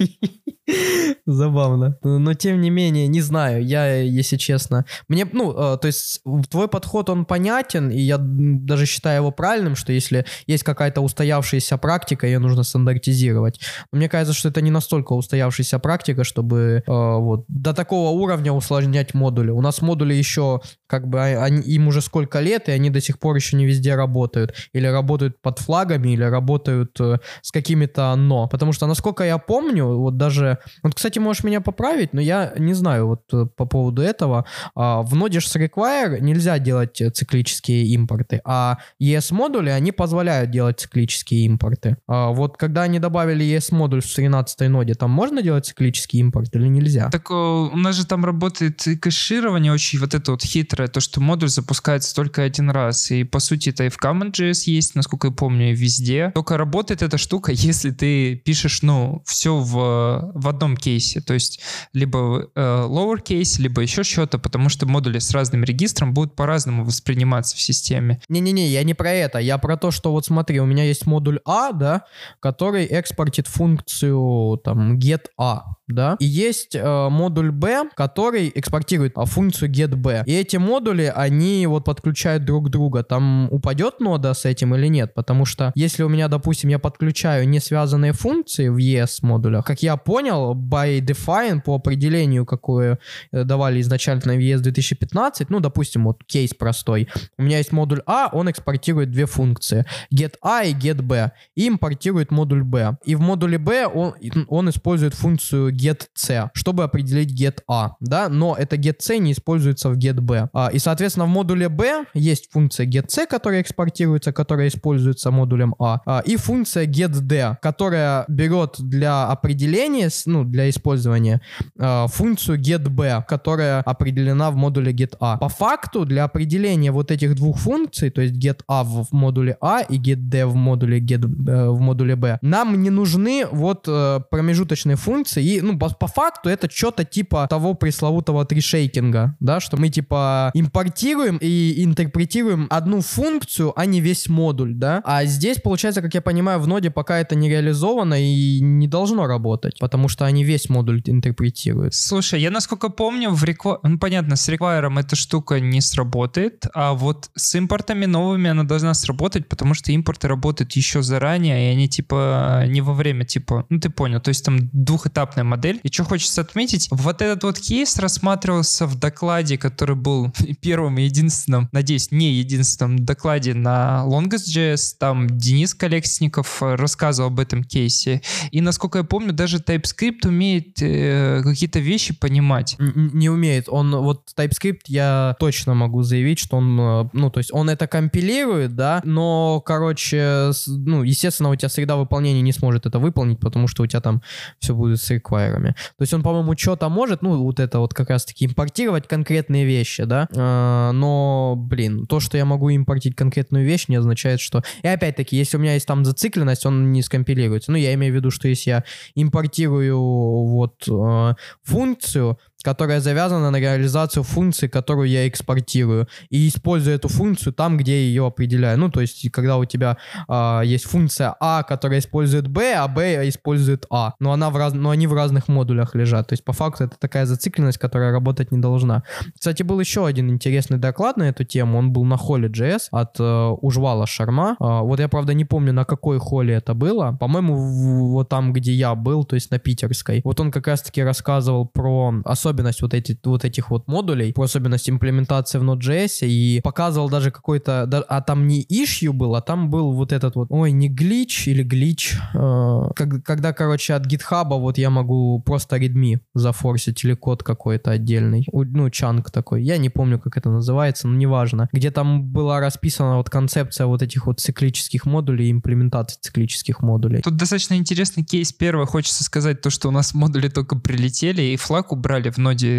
Забавно. Но тем не менее, не знаю, я, если честно. Мне, ну, э, то есть твой подход, он понятен, и я даже считаю его правильным, что если есть какая-то устоявшаяся практика, ее нужно стандартизировать. Но мне кажется, что это не настолько устоявшаяся практика, чтобы э, вот до такого уровня усложнять модули. У нас модули еще, как бы, а, они, им уже сколько лет, и они до сих пор еще не везде работают. Или работают под флагами, или работают э, с какими-то но. Потому что, насколько я помню, вот даже... Вот, кстати, можешь меня поправить, но я не знаю вот э, по поводу этого. А, в Node.js Require нельзя делать э, циклические импорты, а ES-модули, они позволяют делать циклические импорты. А, вот когда они добавили ES-модуль в 13 ноде, там можно делать циклический импорт или нельзя? Так у нас же там работает кэширование очень вот это вот хитрое, то, что модуль запускается только один раз. И по сути это и в CommonJS есть, насколько я помню, везде. Только работает эта штука, если ты пишешь, ну, все в, в одном кейсе. То есть либо э, lower case, либо еще что-то, потому что модули с разным регистром будут по-разному восприниматься в системе. Не-не-не, я не про это. Я про то, что вот смотри, у меня есть модуль А, да, который экспортит функцию там get A да, и есть э, модуль B, который экспортирует а, функцию getB. И эти модули, они вот подключают друг друга. Там упадет нода с этим или нет? Потому что если у меня, допустим, я подключаю не связанные функции в ES модулях, как я понял, by define по определению, какое э, давали изначально в ES 2015, ну, допустим, вот кейс простой. У меня есть модуль А, он экспортирует две функции. get A и get B. И импортирует модуль B. И в модуле B он, он использует функцию getC, чтобы определить getA, да, но это getC не используется в getB. А, и, соответственно, в модуле B есть функция getC, которая экспортируется, которая используется модулем A, а, и функция getD, которая берет для определения, ну, для использования а, функцию getB, которая определена в модуле getA. По факту, для определения вот этих двух функций, то есть getA в модуле A и getD в модуле, get, э, в модуле B, нам не нужны вот э, промежуточные функции и ну, по, факту это что-то типа того пресловутого трешейкинга, да, что мы типа импортируем и интерпретируем одну функцию, а не весь модуль, да. А здесь, получается, как я понимаю, в ноде пока это не реализовано и не должно работать, потому что они весь модуль интерпретируют. Слушай, я насколько помню, в requ... ну, понятно, с require эта штука не сработает, а вот с импортами новыми она должна сработать, потому что импорты работают еще заранее, и они типа не во время, типа, ну ты понял, то есть там двухэтапная модель. И что хочется отметить, вот этот вот кейс рассматривался в докладе, который был первым и единственным, надеюсь, не единственным докладе на Longest.js. Там Денис Колесников рассказывал об этом кейсе. И, насколько я помню, даже TypeScript умеет э, какие-то вещи понимать. Не умеет. Он, вот TypeScript, я точно могу заявить, что он, э, ну, то есть он это компилирует, да, но, короче, ну, естественно, у тебя среда выполнения не сможет это выполнить, потому что у тебя там все будет с реквайрами. То есть он, по-моему, что-то может, ну, вот это вот как раз-таки импортировать конкретные вещи, да, э, но, блин, то, что я могу импортить конкретную вещь, не означает, что... И опять-таки, если у меня есть там зацикленность, он не скомпилируется. Ну, я имею в виду, что если я импортирую вот э, функцию, которая завязана на реализацию функции, которую я экспортирую, и использую эту функцию там, где я ее определяю. Ну, то есть, когда у тебя э, есть функция А, которая использует Б, а Б использует А, но, она в раз... но они в разных модулях лежат. То есть, по факту, это такая зацикленность, которая работать не должна. Кстати, был еще один интересный доклад на эту тему. Он был на холле JS от э, Ужвала Шарма. Э, вот я, правда, не помню, на какой холле это было. По-моему, вот там, где я был, то есть на питерской. Вот он как раз-таки рассказывал про особенности особенность вот, эти, вот этих вот модулей, особенность имплементации в Node.js, и показывал даже какой-то, а там не issue был, а там был вот этот вот, ой, не глич или глич, э, когда, короче, от GitHub вот я могу просто readme зафорсить или код какой-то отдельный, ну, чанк такой, я не помню, как это называется, но неважно, где там была расписана вот концепция вот этих вот циклических модулей и имплементации циклических модулей. Тут достаточно интересный кейс. Первое, хочется сказать то, что у нас модули только прилетели и флаг убрали в ноде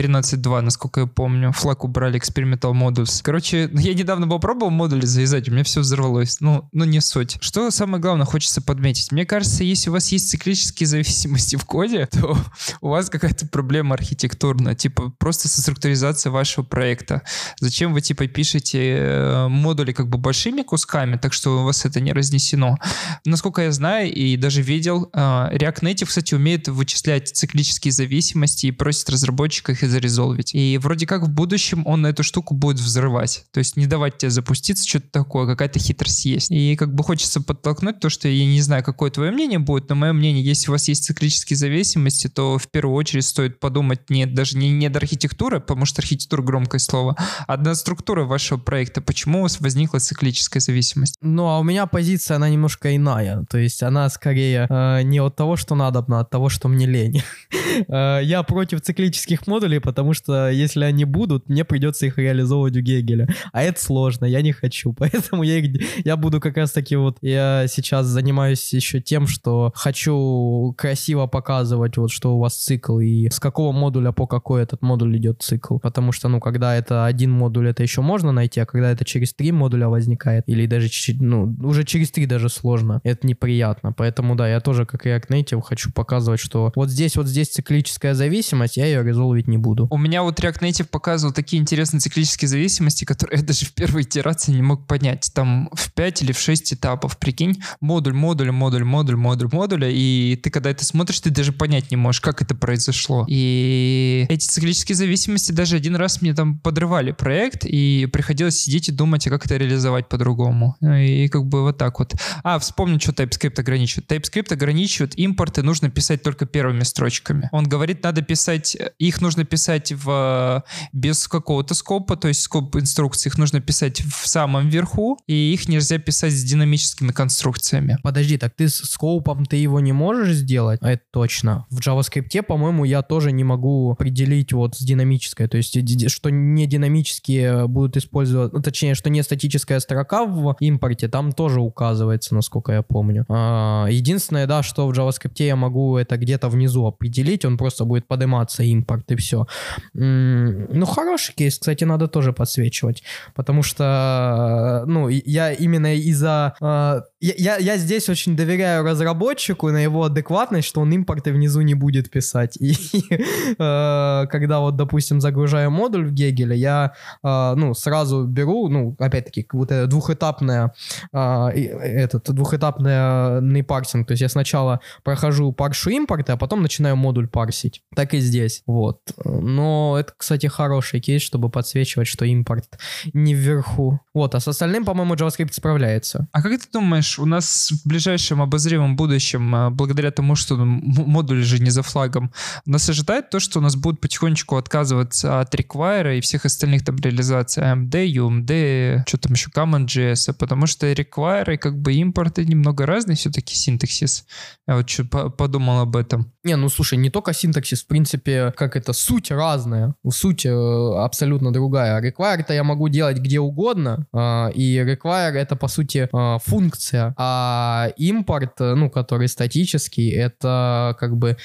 13.2, насколько я помню. Флаг убрали Experimental Modules. Короче, я недавно попробовал модули завязать, у меня все взорвалось. Ну, ну не суть. Что самое главное хочется подметить? Мне кажется, если у вас есть циклические зависимости в коде, то у вас какая-то проблема архитектурная, типа просто со структуризацией вашего проекта. Зачем вы типа пишете э, модули как бы большими кусками, так что у вас это не разнесено? Насколько я знаю и даже видел, э, React Native, кстати, умеет вычислять циклические зависимости и просит разработчиков их зарезолвить. И вроде как в будущем он эту штуку будет взрывать. То есть не давать тебе запуститься, что-то такое, какая-то хитрость есть. И как бы хочется подтолкнуть то, что я не знаю, какое твое мнение будет, но мое мнение, если у вас есть циклические зависимости, то в первую очередь стоит подумать не, даже не, не до архитектуры, потому что архитектура громкое слово, а до структуры вашего проекта. Почему у вас возникла циклическая зависимость? Ну, а у меня позиция, она немножко иная. То есть она скорее э, не от того, что надо, а от того, что мне лень. э, я против циклических модулей, потому что если они будут, мне придется их реализовывать у Гегеля. А это сложно, я не хочу. Поэтому я, их, я буду как раз таки вот... Я сейчас занимаюсь еще тем, что хочу красиво показывать вот, что у вас цикл и с какого модуля по какой этот модуль идет цикл. Потому что, ну, когда это один модуль, это еще можно найти, а когда это через три модуля возникает, или даже, ну, уже через три даже сложно, это неприятно. Поэтому, да, я тоже как React Native хочу показывать, что вот здесь, вот здесь циклическая зависимость, я ее резолвить не буду. У меня вот React Native показывал такие интересные циклические зависимости, которые я даже в первой итерации не мог понять. Там в 5 или в 6 этапов, прикинь, модуль, модуль, модуль, модуль, модуль, модуля, и ты когда это смотришь, ты даже понять не можешь, как это произошло. И эти циклические зависимости даже один раз мне там подрывали проект, и приходилось сидеть и думать, а как это реализовать по-другому. Ну и как бы вот так вот. А, вспомню, что TypeScript ограничивает. TypeScript ограничивает импорты, нужно писать только первыми строчками. Он говорит, надо писать, их нужно писать в, без какого-то скопа, то есть скоп инструкций их нужно писать в самом верху, и их нельзя писать с динамическими конструкциями. Подожди, так ты с скопом ты его не можешь сделать? Это точно. В JavaScript, по-моему, я тоже не могу определить вот с динамической, то есть что не динамические будут использовать, ну, точнее, что не статическая строка в импорте, там тоже указывается, насколько я помню. А, единственное, да, что в JavaScript я могу это где-то внизу определить, он просто будет подниматься импорт и все. Ну, хороший кейс, кстати, надо тоже подсвечивать, потому что, ну, я именно из-за... Я, я здесь очень доверяю разработчику на его адекватность, что он импорты внизу не будет писать. И а, когда вот, допустим, загружаю модуль в Гегеле, я, а, ну, сразу беру, ну, опять-таки, вот это двухэтапная, этот, двухэтапный парсинг, то есть я сначала прохожу паршу импорта, а потом начинаю модуль парсить. Так и здесь, вот. Но это, кстати, хороший кейс, чтобы подсвечивать, что импорт не вверху. Вот, а с остальным, по-моему, JavaScript справляется. А как ты думаешь, думаешь, у нас в ближайшем обозримом будущем, а, благодаря тому, что модули же не за флагом, нас ожидает то, что у нас будут потихонечку отказываться от Require и всех остальных там реализаций AMD, UMD, что там еще, CommonJS, потому что Require и как бы импорты немного разные все-таки синтаксис. Я вот что подумал об этом. Не, ну слушай, не только синтаксис, в принципе, как это, суть разная, суть э, абсолютно другая. Require-то я могу делать где угодно, э, и require это, по сути, э, функция, а импорт, ну, который статический, это как бы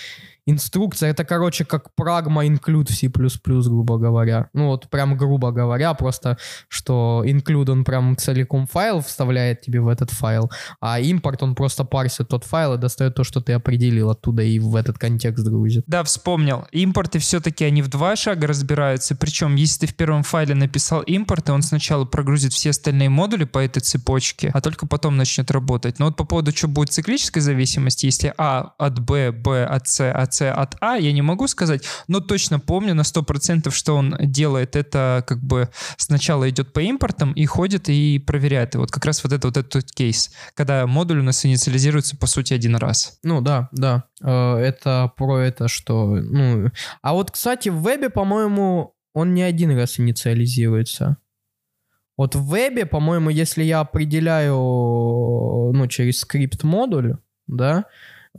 инструкция, это, короче, как прагма include в C++, грубо говоря. Ну, вот прям грубо говоря, просто, что include, он прям целиком файл вставляет тебе в этот файл, а импорт, он просто парсит тот файл и достает то, что ты определил оттуда и в этот контекст грузит. Да, вспомнил. Импорты все-таки, они в два шага разбираются, причем, если ты в первом файле написал импорт, он сначала прогрузит все остальные модули по этой цепочке, а только потом начнет работать. Но вот по поводу, что будет циклической зависимости, если А от Б, Б от С, от С от А, я не могу сказать, но точно помню на 100%, что он делает это как бы сначала идет по импортам и ходит и проверяет. И вот как раз вот это вот этот кейс, когда модуль у нас инициализируется по сути один раз. Ну да, да. Э, это про это, что... Ну... А вот, кстати, в вебе, по-моему, он не один раз инициализируется. Вот в вебе, по-моему, если я определяю, ну, через скрипт модуль, да,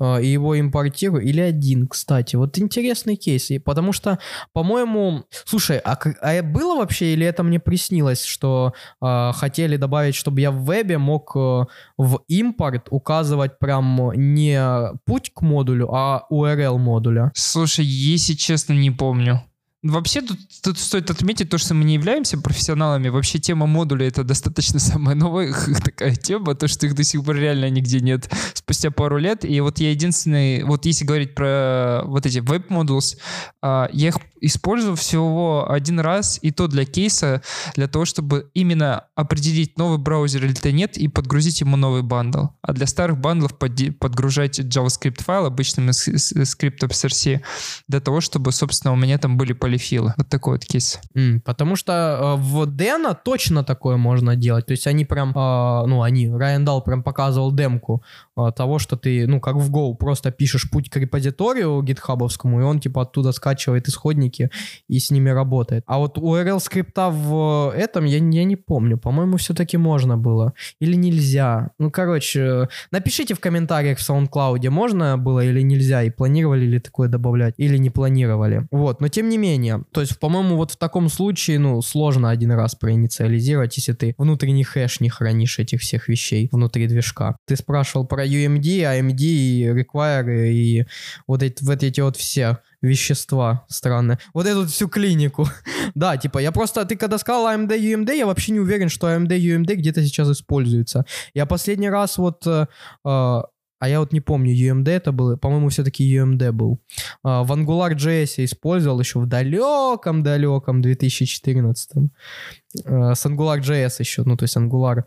и его импортирую, или один, кстати. Вот интересный кейс, и потому что, по-моему, слушай, а, а было вообще, или это мне приснилось, что э, хотели добавить, чтобы я в вебе мог э, в импорт указывать прям не путь к модулю, а URL модуля? Слушай, если честно, не помню. Вообще тут, тут стоит отметить то, что мы не являемся профессионалами. Вообще тема модуля — это достаточно самая новая такая тема, то, что их до сих пор реально нигде нет спустя пару лет. И вот я единственный... Вот если говорить про вот эти веб-модулс, я их использовал всего один раз, и то для кейса, для того, чтобы именно определить, новый браузер или то нет, и подгрузить ему новый бандл. А для старых бандлов подгружать JavaScript файл обычным скриптом SRC для того, чтобы, собственно, у меня там были полифилы. Вот такой вот кейс. Mm, потому что э, в Deno точно такое можно делать. То есть они прям, э, ну, они, Райан Дал прям показывал демку э, того, что ты, ну, как в Go, просто пишешь путь к репозиторию гитхабовскому, и он, типа, оттуда скачивает исходники и с ними работает. А вот URL скрипта в этом я, я не помню. По-моему, все-таки можно было. Или нельзя. Ну, короче, напишите в комментариях в SoundCloud, можно было или нельзя, и планировали ли такое добавлять, или не планировали. Вот, но тем не менее. То есть, по-моему, вот в таком случае, ну, сложно один раз проинициализировать, если ты внутренний хэш не хранишь этих всех вещей внутри движка. Ты спрашивал про UMD, AMD, и Require, и вот эти, вот эти вот все вещества странные. Вот эту всю клинику. да, типа, я просто, ты когда сказал AMD UMD, я вообще не уверен, что AMD UMD где-то сейчас используется. Я последний раз вот, э, э, а я вот не помню, UMD это был, по-моему, все-таки UMD был. Э, в AngularJS я использовал еще в далеком-далеком 2014 э, с AngularJS еще, ну, то есть Angular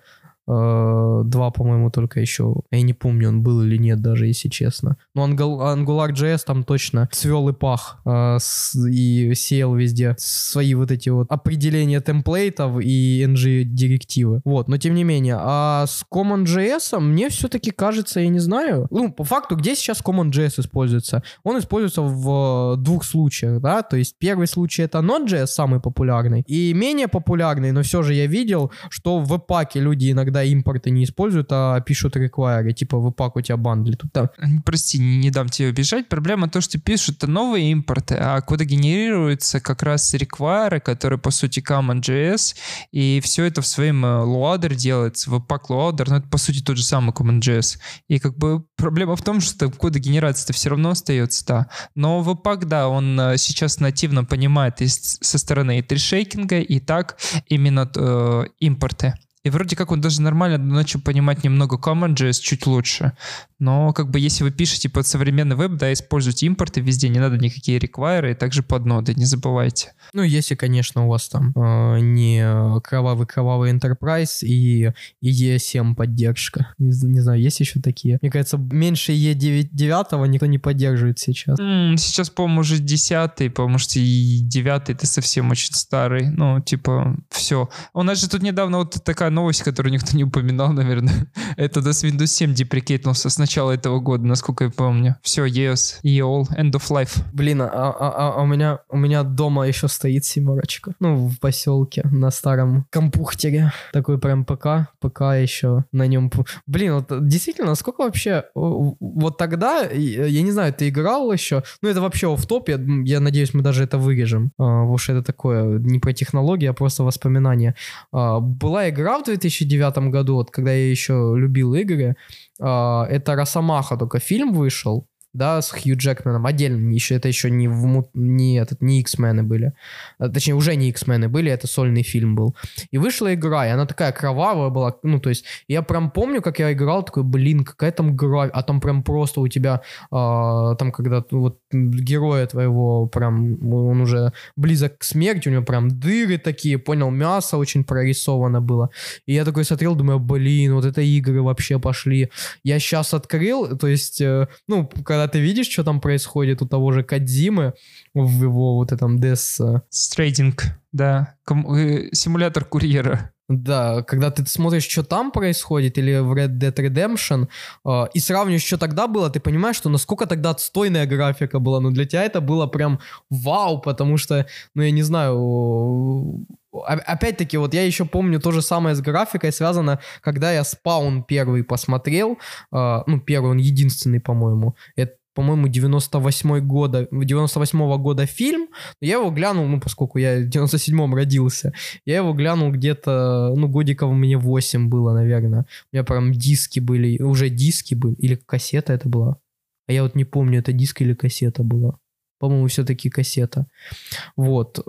два, по-моему, только еще. Я не помню, он был или нет даже, если честно. Но AngularJS там точно цвел и пах э, и сеял везде свои вот эти вот определения темплейтов и ng-директивы. Вот, но тем не менее. А с CommonJS мне все-таки кажется, я не знаю. Ну, по факту, где сейчас CommonJS используется? Он используется в двух случаях, да, то есть первый случай это Node.js, самый популярный, и менее популярный, но все же я видел, что в паке люди иногда когда импорты не используют, а пишут require, типа в пак у тебя бандли. Тут, да. Прости, не дам тебе убежать. Проблема то, что пишут новые импорты, а куда генерируются как раз require, которые по сути CommonJS, и все это в своем э, loader делается, в пак loader, но это по сути тот же самый CommonJS. И как бы проблема в том, что кода генерации-то все равно остается, да. Но Webpack, да, он э, сейчас нативно понимает и со стороны и трешейкинга, и так именно э, импорты. И вроде как он даже нормально начал понимать немного CommonJS чуть лучше. Но как бы если вы пишете под современный веб, да, используйте импорты везде, не надо никакие реквайры, и также под ноды, не забывайте. Ну, если, конечно, у вас там э, не кровавый-кровавый Enterprise и E7 поддержка. Не, не знаю, есть еще такие? Мне кажется, меньше E9 никто не поддерживает сейчас. Сейчас, по-моему, уже 10 потому что и 9 это совсем очень старый. Ну, типа, все. У нас же тут недавно вот такая новость, которую никто не упоминал, наверное. это до Windows 7 деприкейтнулся с начала этого года, насколько я помню. Все, EOS, EOL, End of Life. Блин, а, а, а, а у меня у меня дома еще стоит семерочка. Ну, в поселке, на старом компухтере. Такой прям ПК. ПК еще на нем. Блин, вот действительно, насколько вообще... Вот тогда, я не знаю, ты играл еще? Ну, это вообще в топ я, я надеюсь, мы даже это вырежем. А, потому что это такое, не про технологии, а просто воспоминания. А, была игра в 2009 году, вот когда я еще любил игры. А, это «Росомаха», только фильм вышел да, с Хью Джекманом отдельно, еще это еще не, в, не, этот, не X-мены были, а, точнее, уже не X-мены были, это сольный фильм был. И вышла игра, и она такая кровавая была, ну, то есть, я прям помню, как я играл, такой, блин, какая там графика, а там прям просто у тебя, а, там, когда вот героя твоего прям, он уже близок к смерти, у него прям дыры такие, понял, мясо очень прорисовано было. И я такой смотрел, думаю, блин, вот это игры вообще пошли. Я сейчас открыл, то есть, э, ну, когда когда ты видишь, что там происходит у того же Кадзимы в его вот этом Death... Стрейдинг, да. Ком- э, симулятор курьера. Да, когда ты смотришь, что там происходит, или в Red Dead Redemption, э, и сравниваешь, что тогда было, ты понимаешь, что насколько тогда отстойная графика была. Но для тебя это было прям вау, потому что, ну, я не знаю, Опять-таки, вот я еще помню то же самое с графикой связано, когда я спаун первый посмотрел, э, ну, первый, он единственный, по-моему, это по-моему, 98 года, 98 -го года фильм. Я его глянул, ну, поскольку я в 97-м родился, я его глянул где-то, ну, годиков мне 8 было, наверное. У меня прям диски были, уже диски были, или кассета это была. А я вот не помню, это диск или кассета была. По-моему, все-таки кассета. Вот.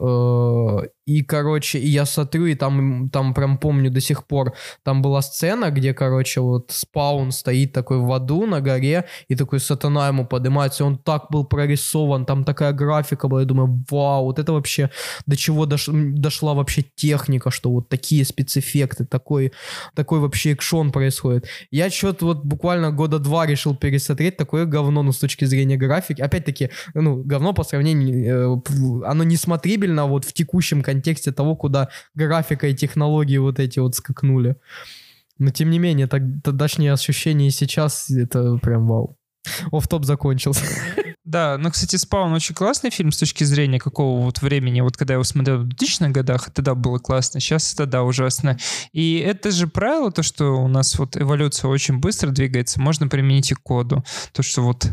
И, короче, и я смотрю, и там, там прям помню до сих пор, там была сцена, где, короче, вот спаун стоит такой в аду на горе, и такой сатана ему поднимается, и он так был прорисован, там такая графика была, я думаю, вау, вот это вообще, до чего дош, дошла вообще техника, что вот такие спецэффекты, такой, такой вообще экшон происходит. Я что-то вот буквально года два решил пересмотреть такое говно, ну, с точки зрения графики. Опять-таки, ну, говно по сравнению, э, оно несмотрибельно вот в текущем контексте контексте того, куда графика и технологии вот эти вот скакнули. Но тем не менее, так, тогдашние ощущения сейчас, это прям вау. Оф-топ закончился. Да, но, кстати, «Спаун» очень классный фильм с точки зрения какого вот времени. Вот когда я его смотрел в 2000-х годах, тогда было классно, сейчас это, да, ужасно. И это же правило, то, что у нас вот эволюция очень быстро двигается, можно применить и к коду. То, что вот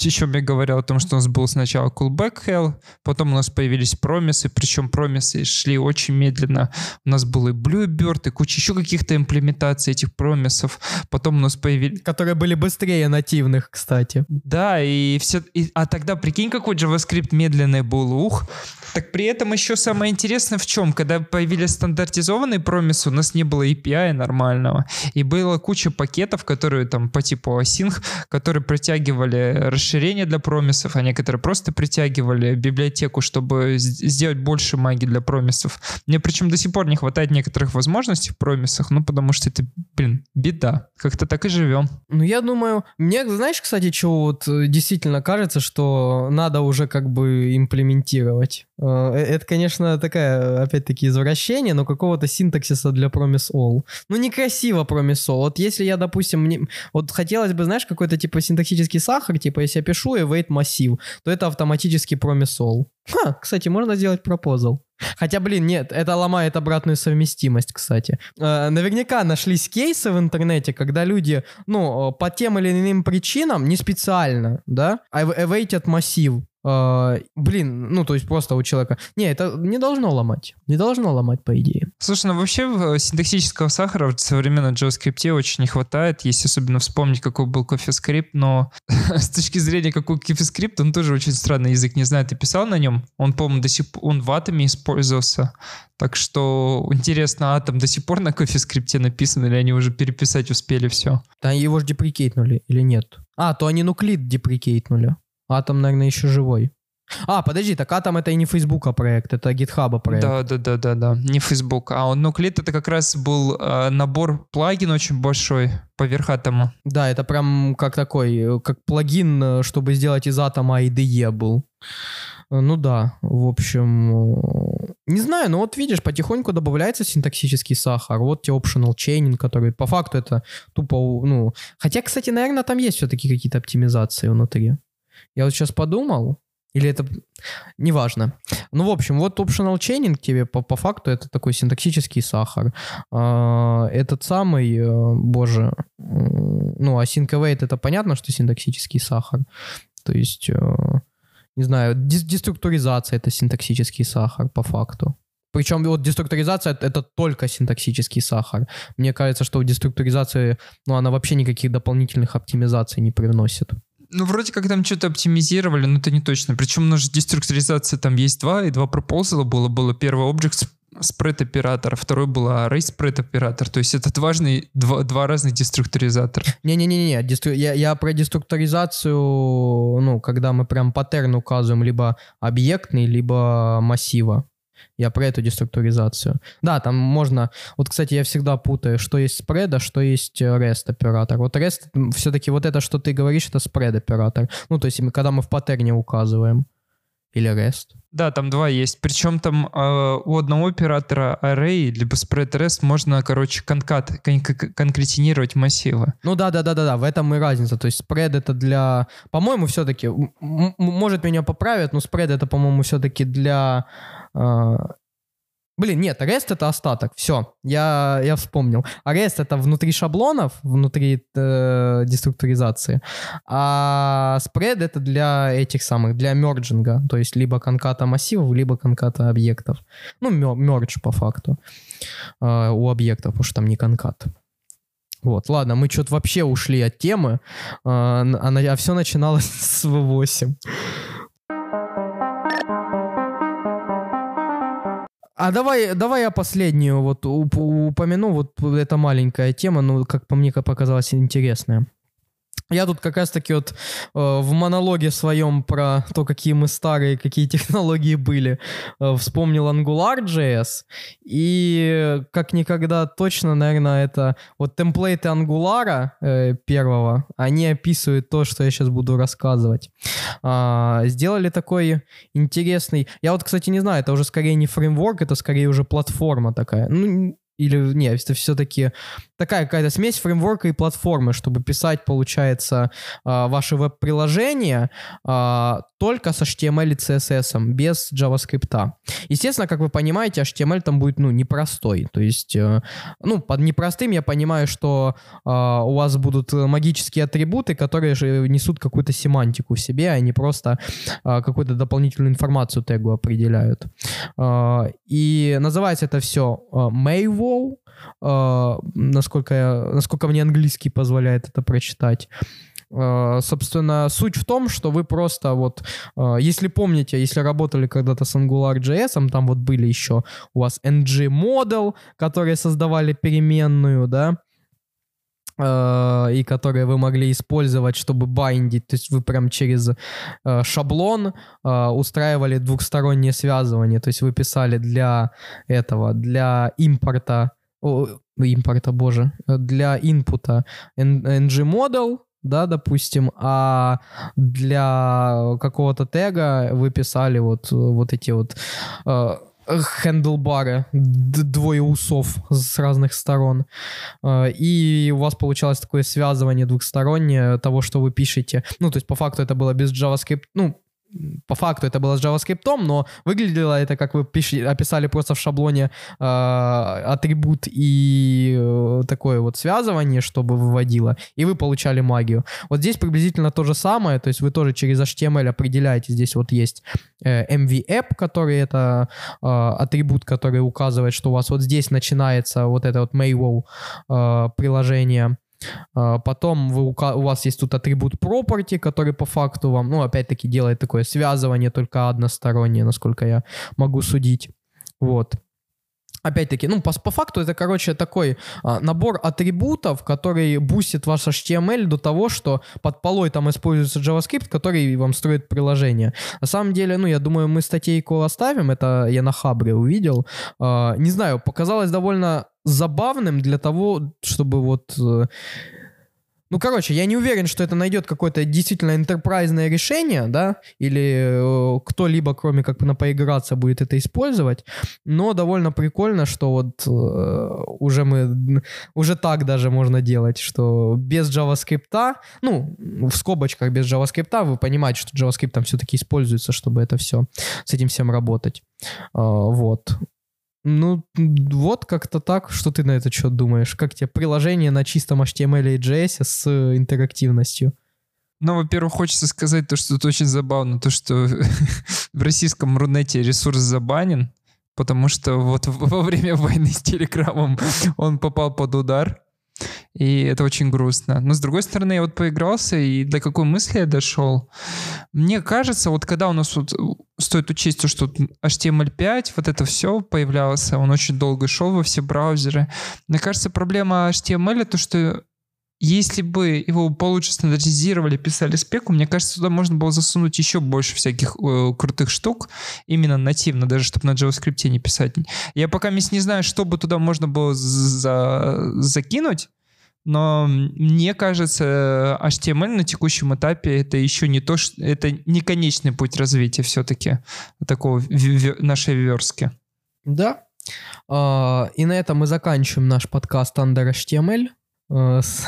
еще я говорил о том, что у нас был сначала Coolback Hell, потом у нас появились промисы, причем промисы шли очень медленно. У нас был и Bluebird, и куча еще каких-то имплементаций этих промисов. Потом у нас появились... Которые были быстрее нативных, кстати. Да, и все... И... А тогда, прикинь, какой JavaScript медленный был, ух. Так при этом еще самое интересное в чем? Когда появились стандартизованные промисы, у нас не было API нормального. И было куча пакетов, которые там по типу async, которые притягивали расширения для промисов, а некоторые просто притягивали библиотеку, чтобы сделать больше магии для промисов. Мне причем до сих пор не хватает некоторых возможностей в промисах, ну потому что это, блин, беда. Как-то так и живем. Ну я думаю, мне, знаешь, кстати, что вот э, действительно кажется, что надо уже как бы имплементировать. Э, э, это, конечно, такая, опять-таки, извращение, но какого-то синтаксиса для Promise All. Ну, некрасиво Promise All. Вот если я, допустим, мне... вот хотелось бы, знаешь, какой-то, типа, синтаксический сахар, типа, если я пишу await массив, то это автоматически All. Ха, кстати, можно сделать пропозал. Хотя, блин, нет, это ломает обратную совместимость, кстати. Э, наверняка нашлись кейсы в интернете, когда люди, ну, по тем или иным причинам, не специально, да, awaited массив, Uh, блин, ну то есть просто у человека. Не, это не должно ломать. Не должно ломать, по идее. Слушай, ну вообще синтаксического сахара в современном JavaScript очень не хватает, если особенно вспомнить, какой был CoffeeScript, но с точки зрения, какой CoffeeScript, он тоже очень странный язык, не знаю, ты писал на нем? Он, по-моему, до сих пор, он в атоме использовался. Так что интересно, атом до сих пор на CoffeeScript написан, или они уже переписать успели все? Да его же деприкейтнули или нет? А, то они нуклид деприкейтнули. Атом, наверное, еще живой. А, подожди, так Atom это и не Фейсбука проект, это GitHub проект. Да, да, да, да, да, не Facebook. А он Nucleate это как раз был э, набор плагин очень большой поверх Atom. Да, это прям как такой, э, как плагин, э, чтобы сделать из Atom IDE был. Э, Ну да, в общем, не знаю, но вот видишь, потихоньку добавляется синтаксический сахар. Вот тебе optional chaining, который по факту это тупо, ну... Хотя, кстати, наверное, там есть все-таки какие-то оптимизации внутри. Я вот сейчас подумал, или это... Неважно. Ну, в общем, вот optional chaining тебе по, по факту это такой синтаксический сахар. А, этот самый, э, боже, ну, async await это понятно, что синтаксический сахар. То есть, э, не знаю, деструктуризация это синтаксический сахар по факту. Причем вот деструктуризация это- только синтаксический сахар. Мне кажется, что в деструктуризации, ну, она вообще никаких дополнительных оптимизаций не привносит. Ну, вроде как там что-то оптимизировали, но это не точно. Причем у нас же деструктуризация там есть два, и два пропозала было. Было первый object spread оператор, второй был array spread оператор. То есть это важный, два, два разных деструктуризатора. Не-не-не, дестру... я, я про деструктуризацию, ну, когда мы прям паттерн указываем либо объектный, либо массива. Я про эту деструктуризацию. Да, там можно... Вот, кстати, я всегда путаю, что есть спред, а что есть э, REST оператор. Вот REST, все-таки вот это, что ты говоришь, это спред оператор. Ну, то есть когда мы в паттерне указываем. Или REST. Да, там два есть. Причем там э, у одного оператора array либо spread rest можно, короче, конкат, кон- кон- конкретинировать массивы. Ну да, да, да, да, да, в этом и разница. То есть спред это для, по-моему, все-таки, может меня поправят, но спред это, по-моему, все-таки для, э, блин, нет, REST это остаток. Все, я я вспомнил. А REST это внутри шаблонов, внутри э, деструктуризации, а спред это для этих самых, для мерджинга, то есть либо конката массивов, либо конката объектов. Ну мердж по факту э, у объектов, потому что там не конкат. Вот, ладно, мы что-то вообще ушли от темы, а, н- а, на- а все начиналось с V8. А давай, давай я последнюю вот уп- упомяну, вот эта маленькая тема, ну, как по мне показалась интересная. Я тут как раз-таки вот э, в монологе своем про то, какие мы старые, какие технологии были, э, вспомнил AngularJS, и как никогда точно, наверное, это вот темплейты Angular э, первого, они описывают то, что я сейчас буду рассказывать. А, сделали такой интересный... Я вот, кстати, не знаю, это уже скорее не фреймворк, это скорее уже платформа такая. Ну, или нет, это все-таки такая какая-то смесь фреймворка и платформы, чтобы писать, получается, а, ваши веб-приложения а, только с HTML и CSS, без JavaScript. Естественно, как вы понимаете, HTML там будет, ну, непростой. То есть, э, ну, под непростым я понимаю, что а, у вас будут э, магические атрибуты, которые же несут какую-то семантику в себе, а не просто а, какую-то дополнительную информацию тегу определяют. А, И называется это все Maywall, а, насколько, я, насколько мне английский позволяет это прочитать. А, Собственно, суть в том, что вы просто вот, а, если помните, если работали когда-то с AngularJS, там вот были еще у вас ng-model, которые создавали переменную, да, э, и которые вы могли использовать, чтобы байдить, то есть вы прям через э, шаблон э, устраивали двухстороннее связывание, то есть вы писали для этого, для импорта, импорта, боже, э, для инпута ng-model, да, допустим, а для какого-то тега вы писали вот, вот эти вот э, хендлбары, двое усов с разных сторон. Э, И у вас получалось такое связывание двухстороннее того, что вы пишете. Ну, то есть по факту это было без JavaScript, ну, по факту это было с JavaScript, но выглядело это, как вы пиши, описали просто в шаблоне э, атрибут и э, такое вот связывание, чтобы выводило, и вы получали магию. Вот здесь приблизительно то же самое, то есть вы тоже через HTML определяете, здесь вот есть э, MV-app, который это э, атрибут, который указывает, что у вас вот здесь начинается вот это вот Maywall э, приложение, Потом вы, у вас есть тут атрибут property, который по факту вам, ну, опять-таки, делает такое связывание только одностороннее, насколько я могу судить. Вот. опять-таки, ну, по, по факту это, короче, такой а, набор атрибутов, который бустит ваш HTML до того, что под полой там используется JavaScript, который вам строит приложение. На самом деле, ну, я думаю, мы статейку оставим, это я на Хабре увидел. А, не знаю, показалось довольно забавным для того, чтобы вот... Э, ну, короче, я не уверен, что это найдет какое-то действительно интерпрайзное решение, да, или э, кто-либо, кроме как на поиграться, будет это использовать, но довольно прикольно, что вот э, уже мы, уже так даже можно делать, что без JavaScript, ну, в скобочках без JavaScript, вы понимаете, что JavaScript там все-таки используется, чтобы это все, с этим всем работать. Э, вот. Ну, вот как-то так. Что ты на это что думаешь? Как тебе приложение на чистом HTML и JS с интерактивностью? Ну, во-первых, хочется сказать то, что это очень забавно, то, что в российском Рунете ресурс забанен, потому что вот во время войны с Телеграмом он попал под удар, и это очень грустно. Но с другой стороны, я вот поигрался, и до какой мысли я дошел? Мне кажется, вот когда у нас вот стоит учесть то, что HTML5, вот это все появлялось, он очень долго шел во все браузеры. Мне кажется, проблема HTML то, что если бы его получше стандартизировали, писали спеку, мне кажется, туда можно было засунуть еще больше всяких э, крутых штук, именно нативно, даже чтобы на JavaScript не писать. Я пока не знаю, что бы туда можно было за закинуть, но мне кажется, HTML на текущем этапе это еще не то, что это не конечный путь развития все-таки такого нашей верстки. Да. Uh, и на этом мы заканчиваем наш подкаст Under HTML. Э, с,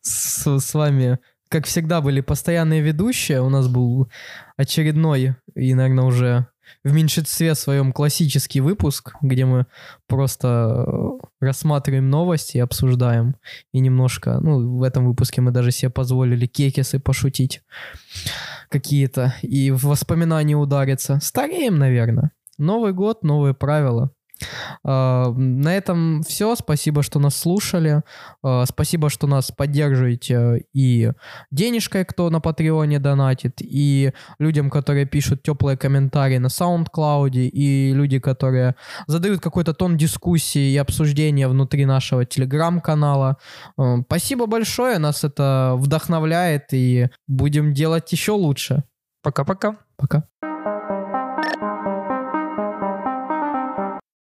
с, с вами, как всегда, были постоянные ведущие. У нас был очередной и, наверное, уже в меньшинстве своем классический выпуск, где мы просто э, рассматриваем новости обсуждаем. И немножко, ну, в этом выпуске мы даже себе позволили кекисы пошутить какие-то и в воспоминания удариться. Стареем, наверное. Новый год, новые правила. А, на этом все. Спасибо, что нас слушали. А, спасибо, что нас поддерживаете и денежкой, кто на Патреоне донатит, и людям, которые пишут теплые комментарии на SoundCloud, и люди, которые задают какой-то тон дискуссии и обсуждения внутри нашего телеграм-канала. А, спасибо большое, нас это вдохновляет, и будем делать еще лучше. Пока-пока. Пока. -пока. Пока.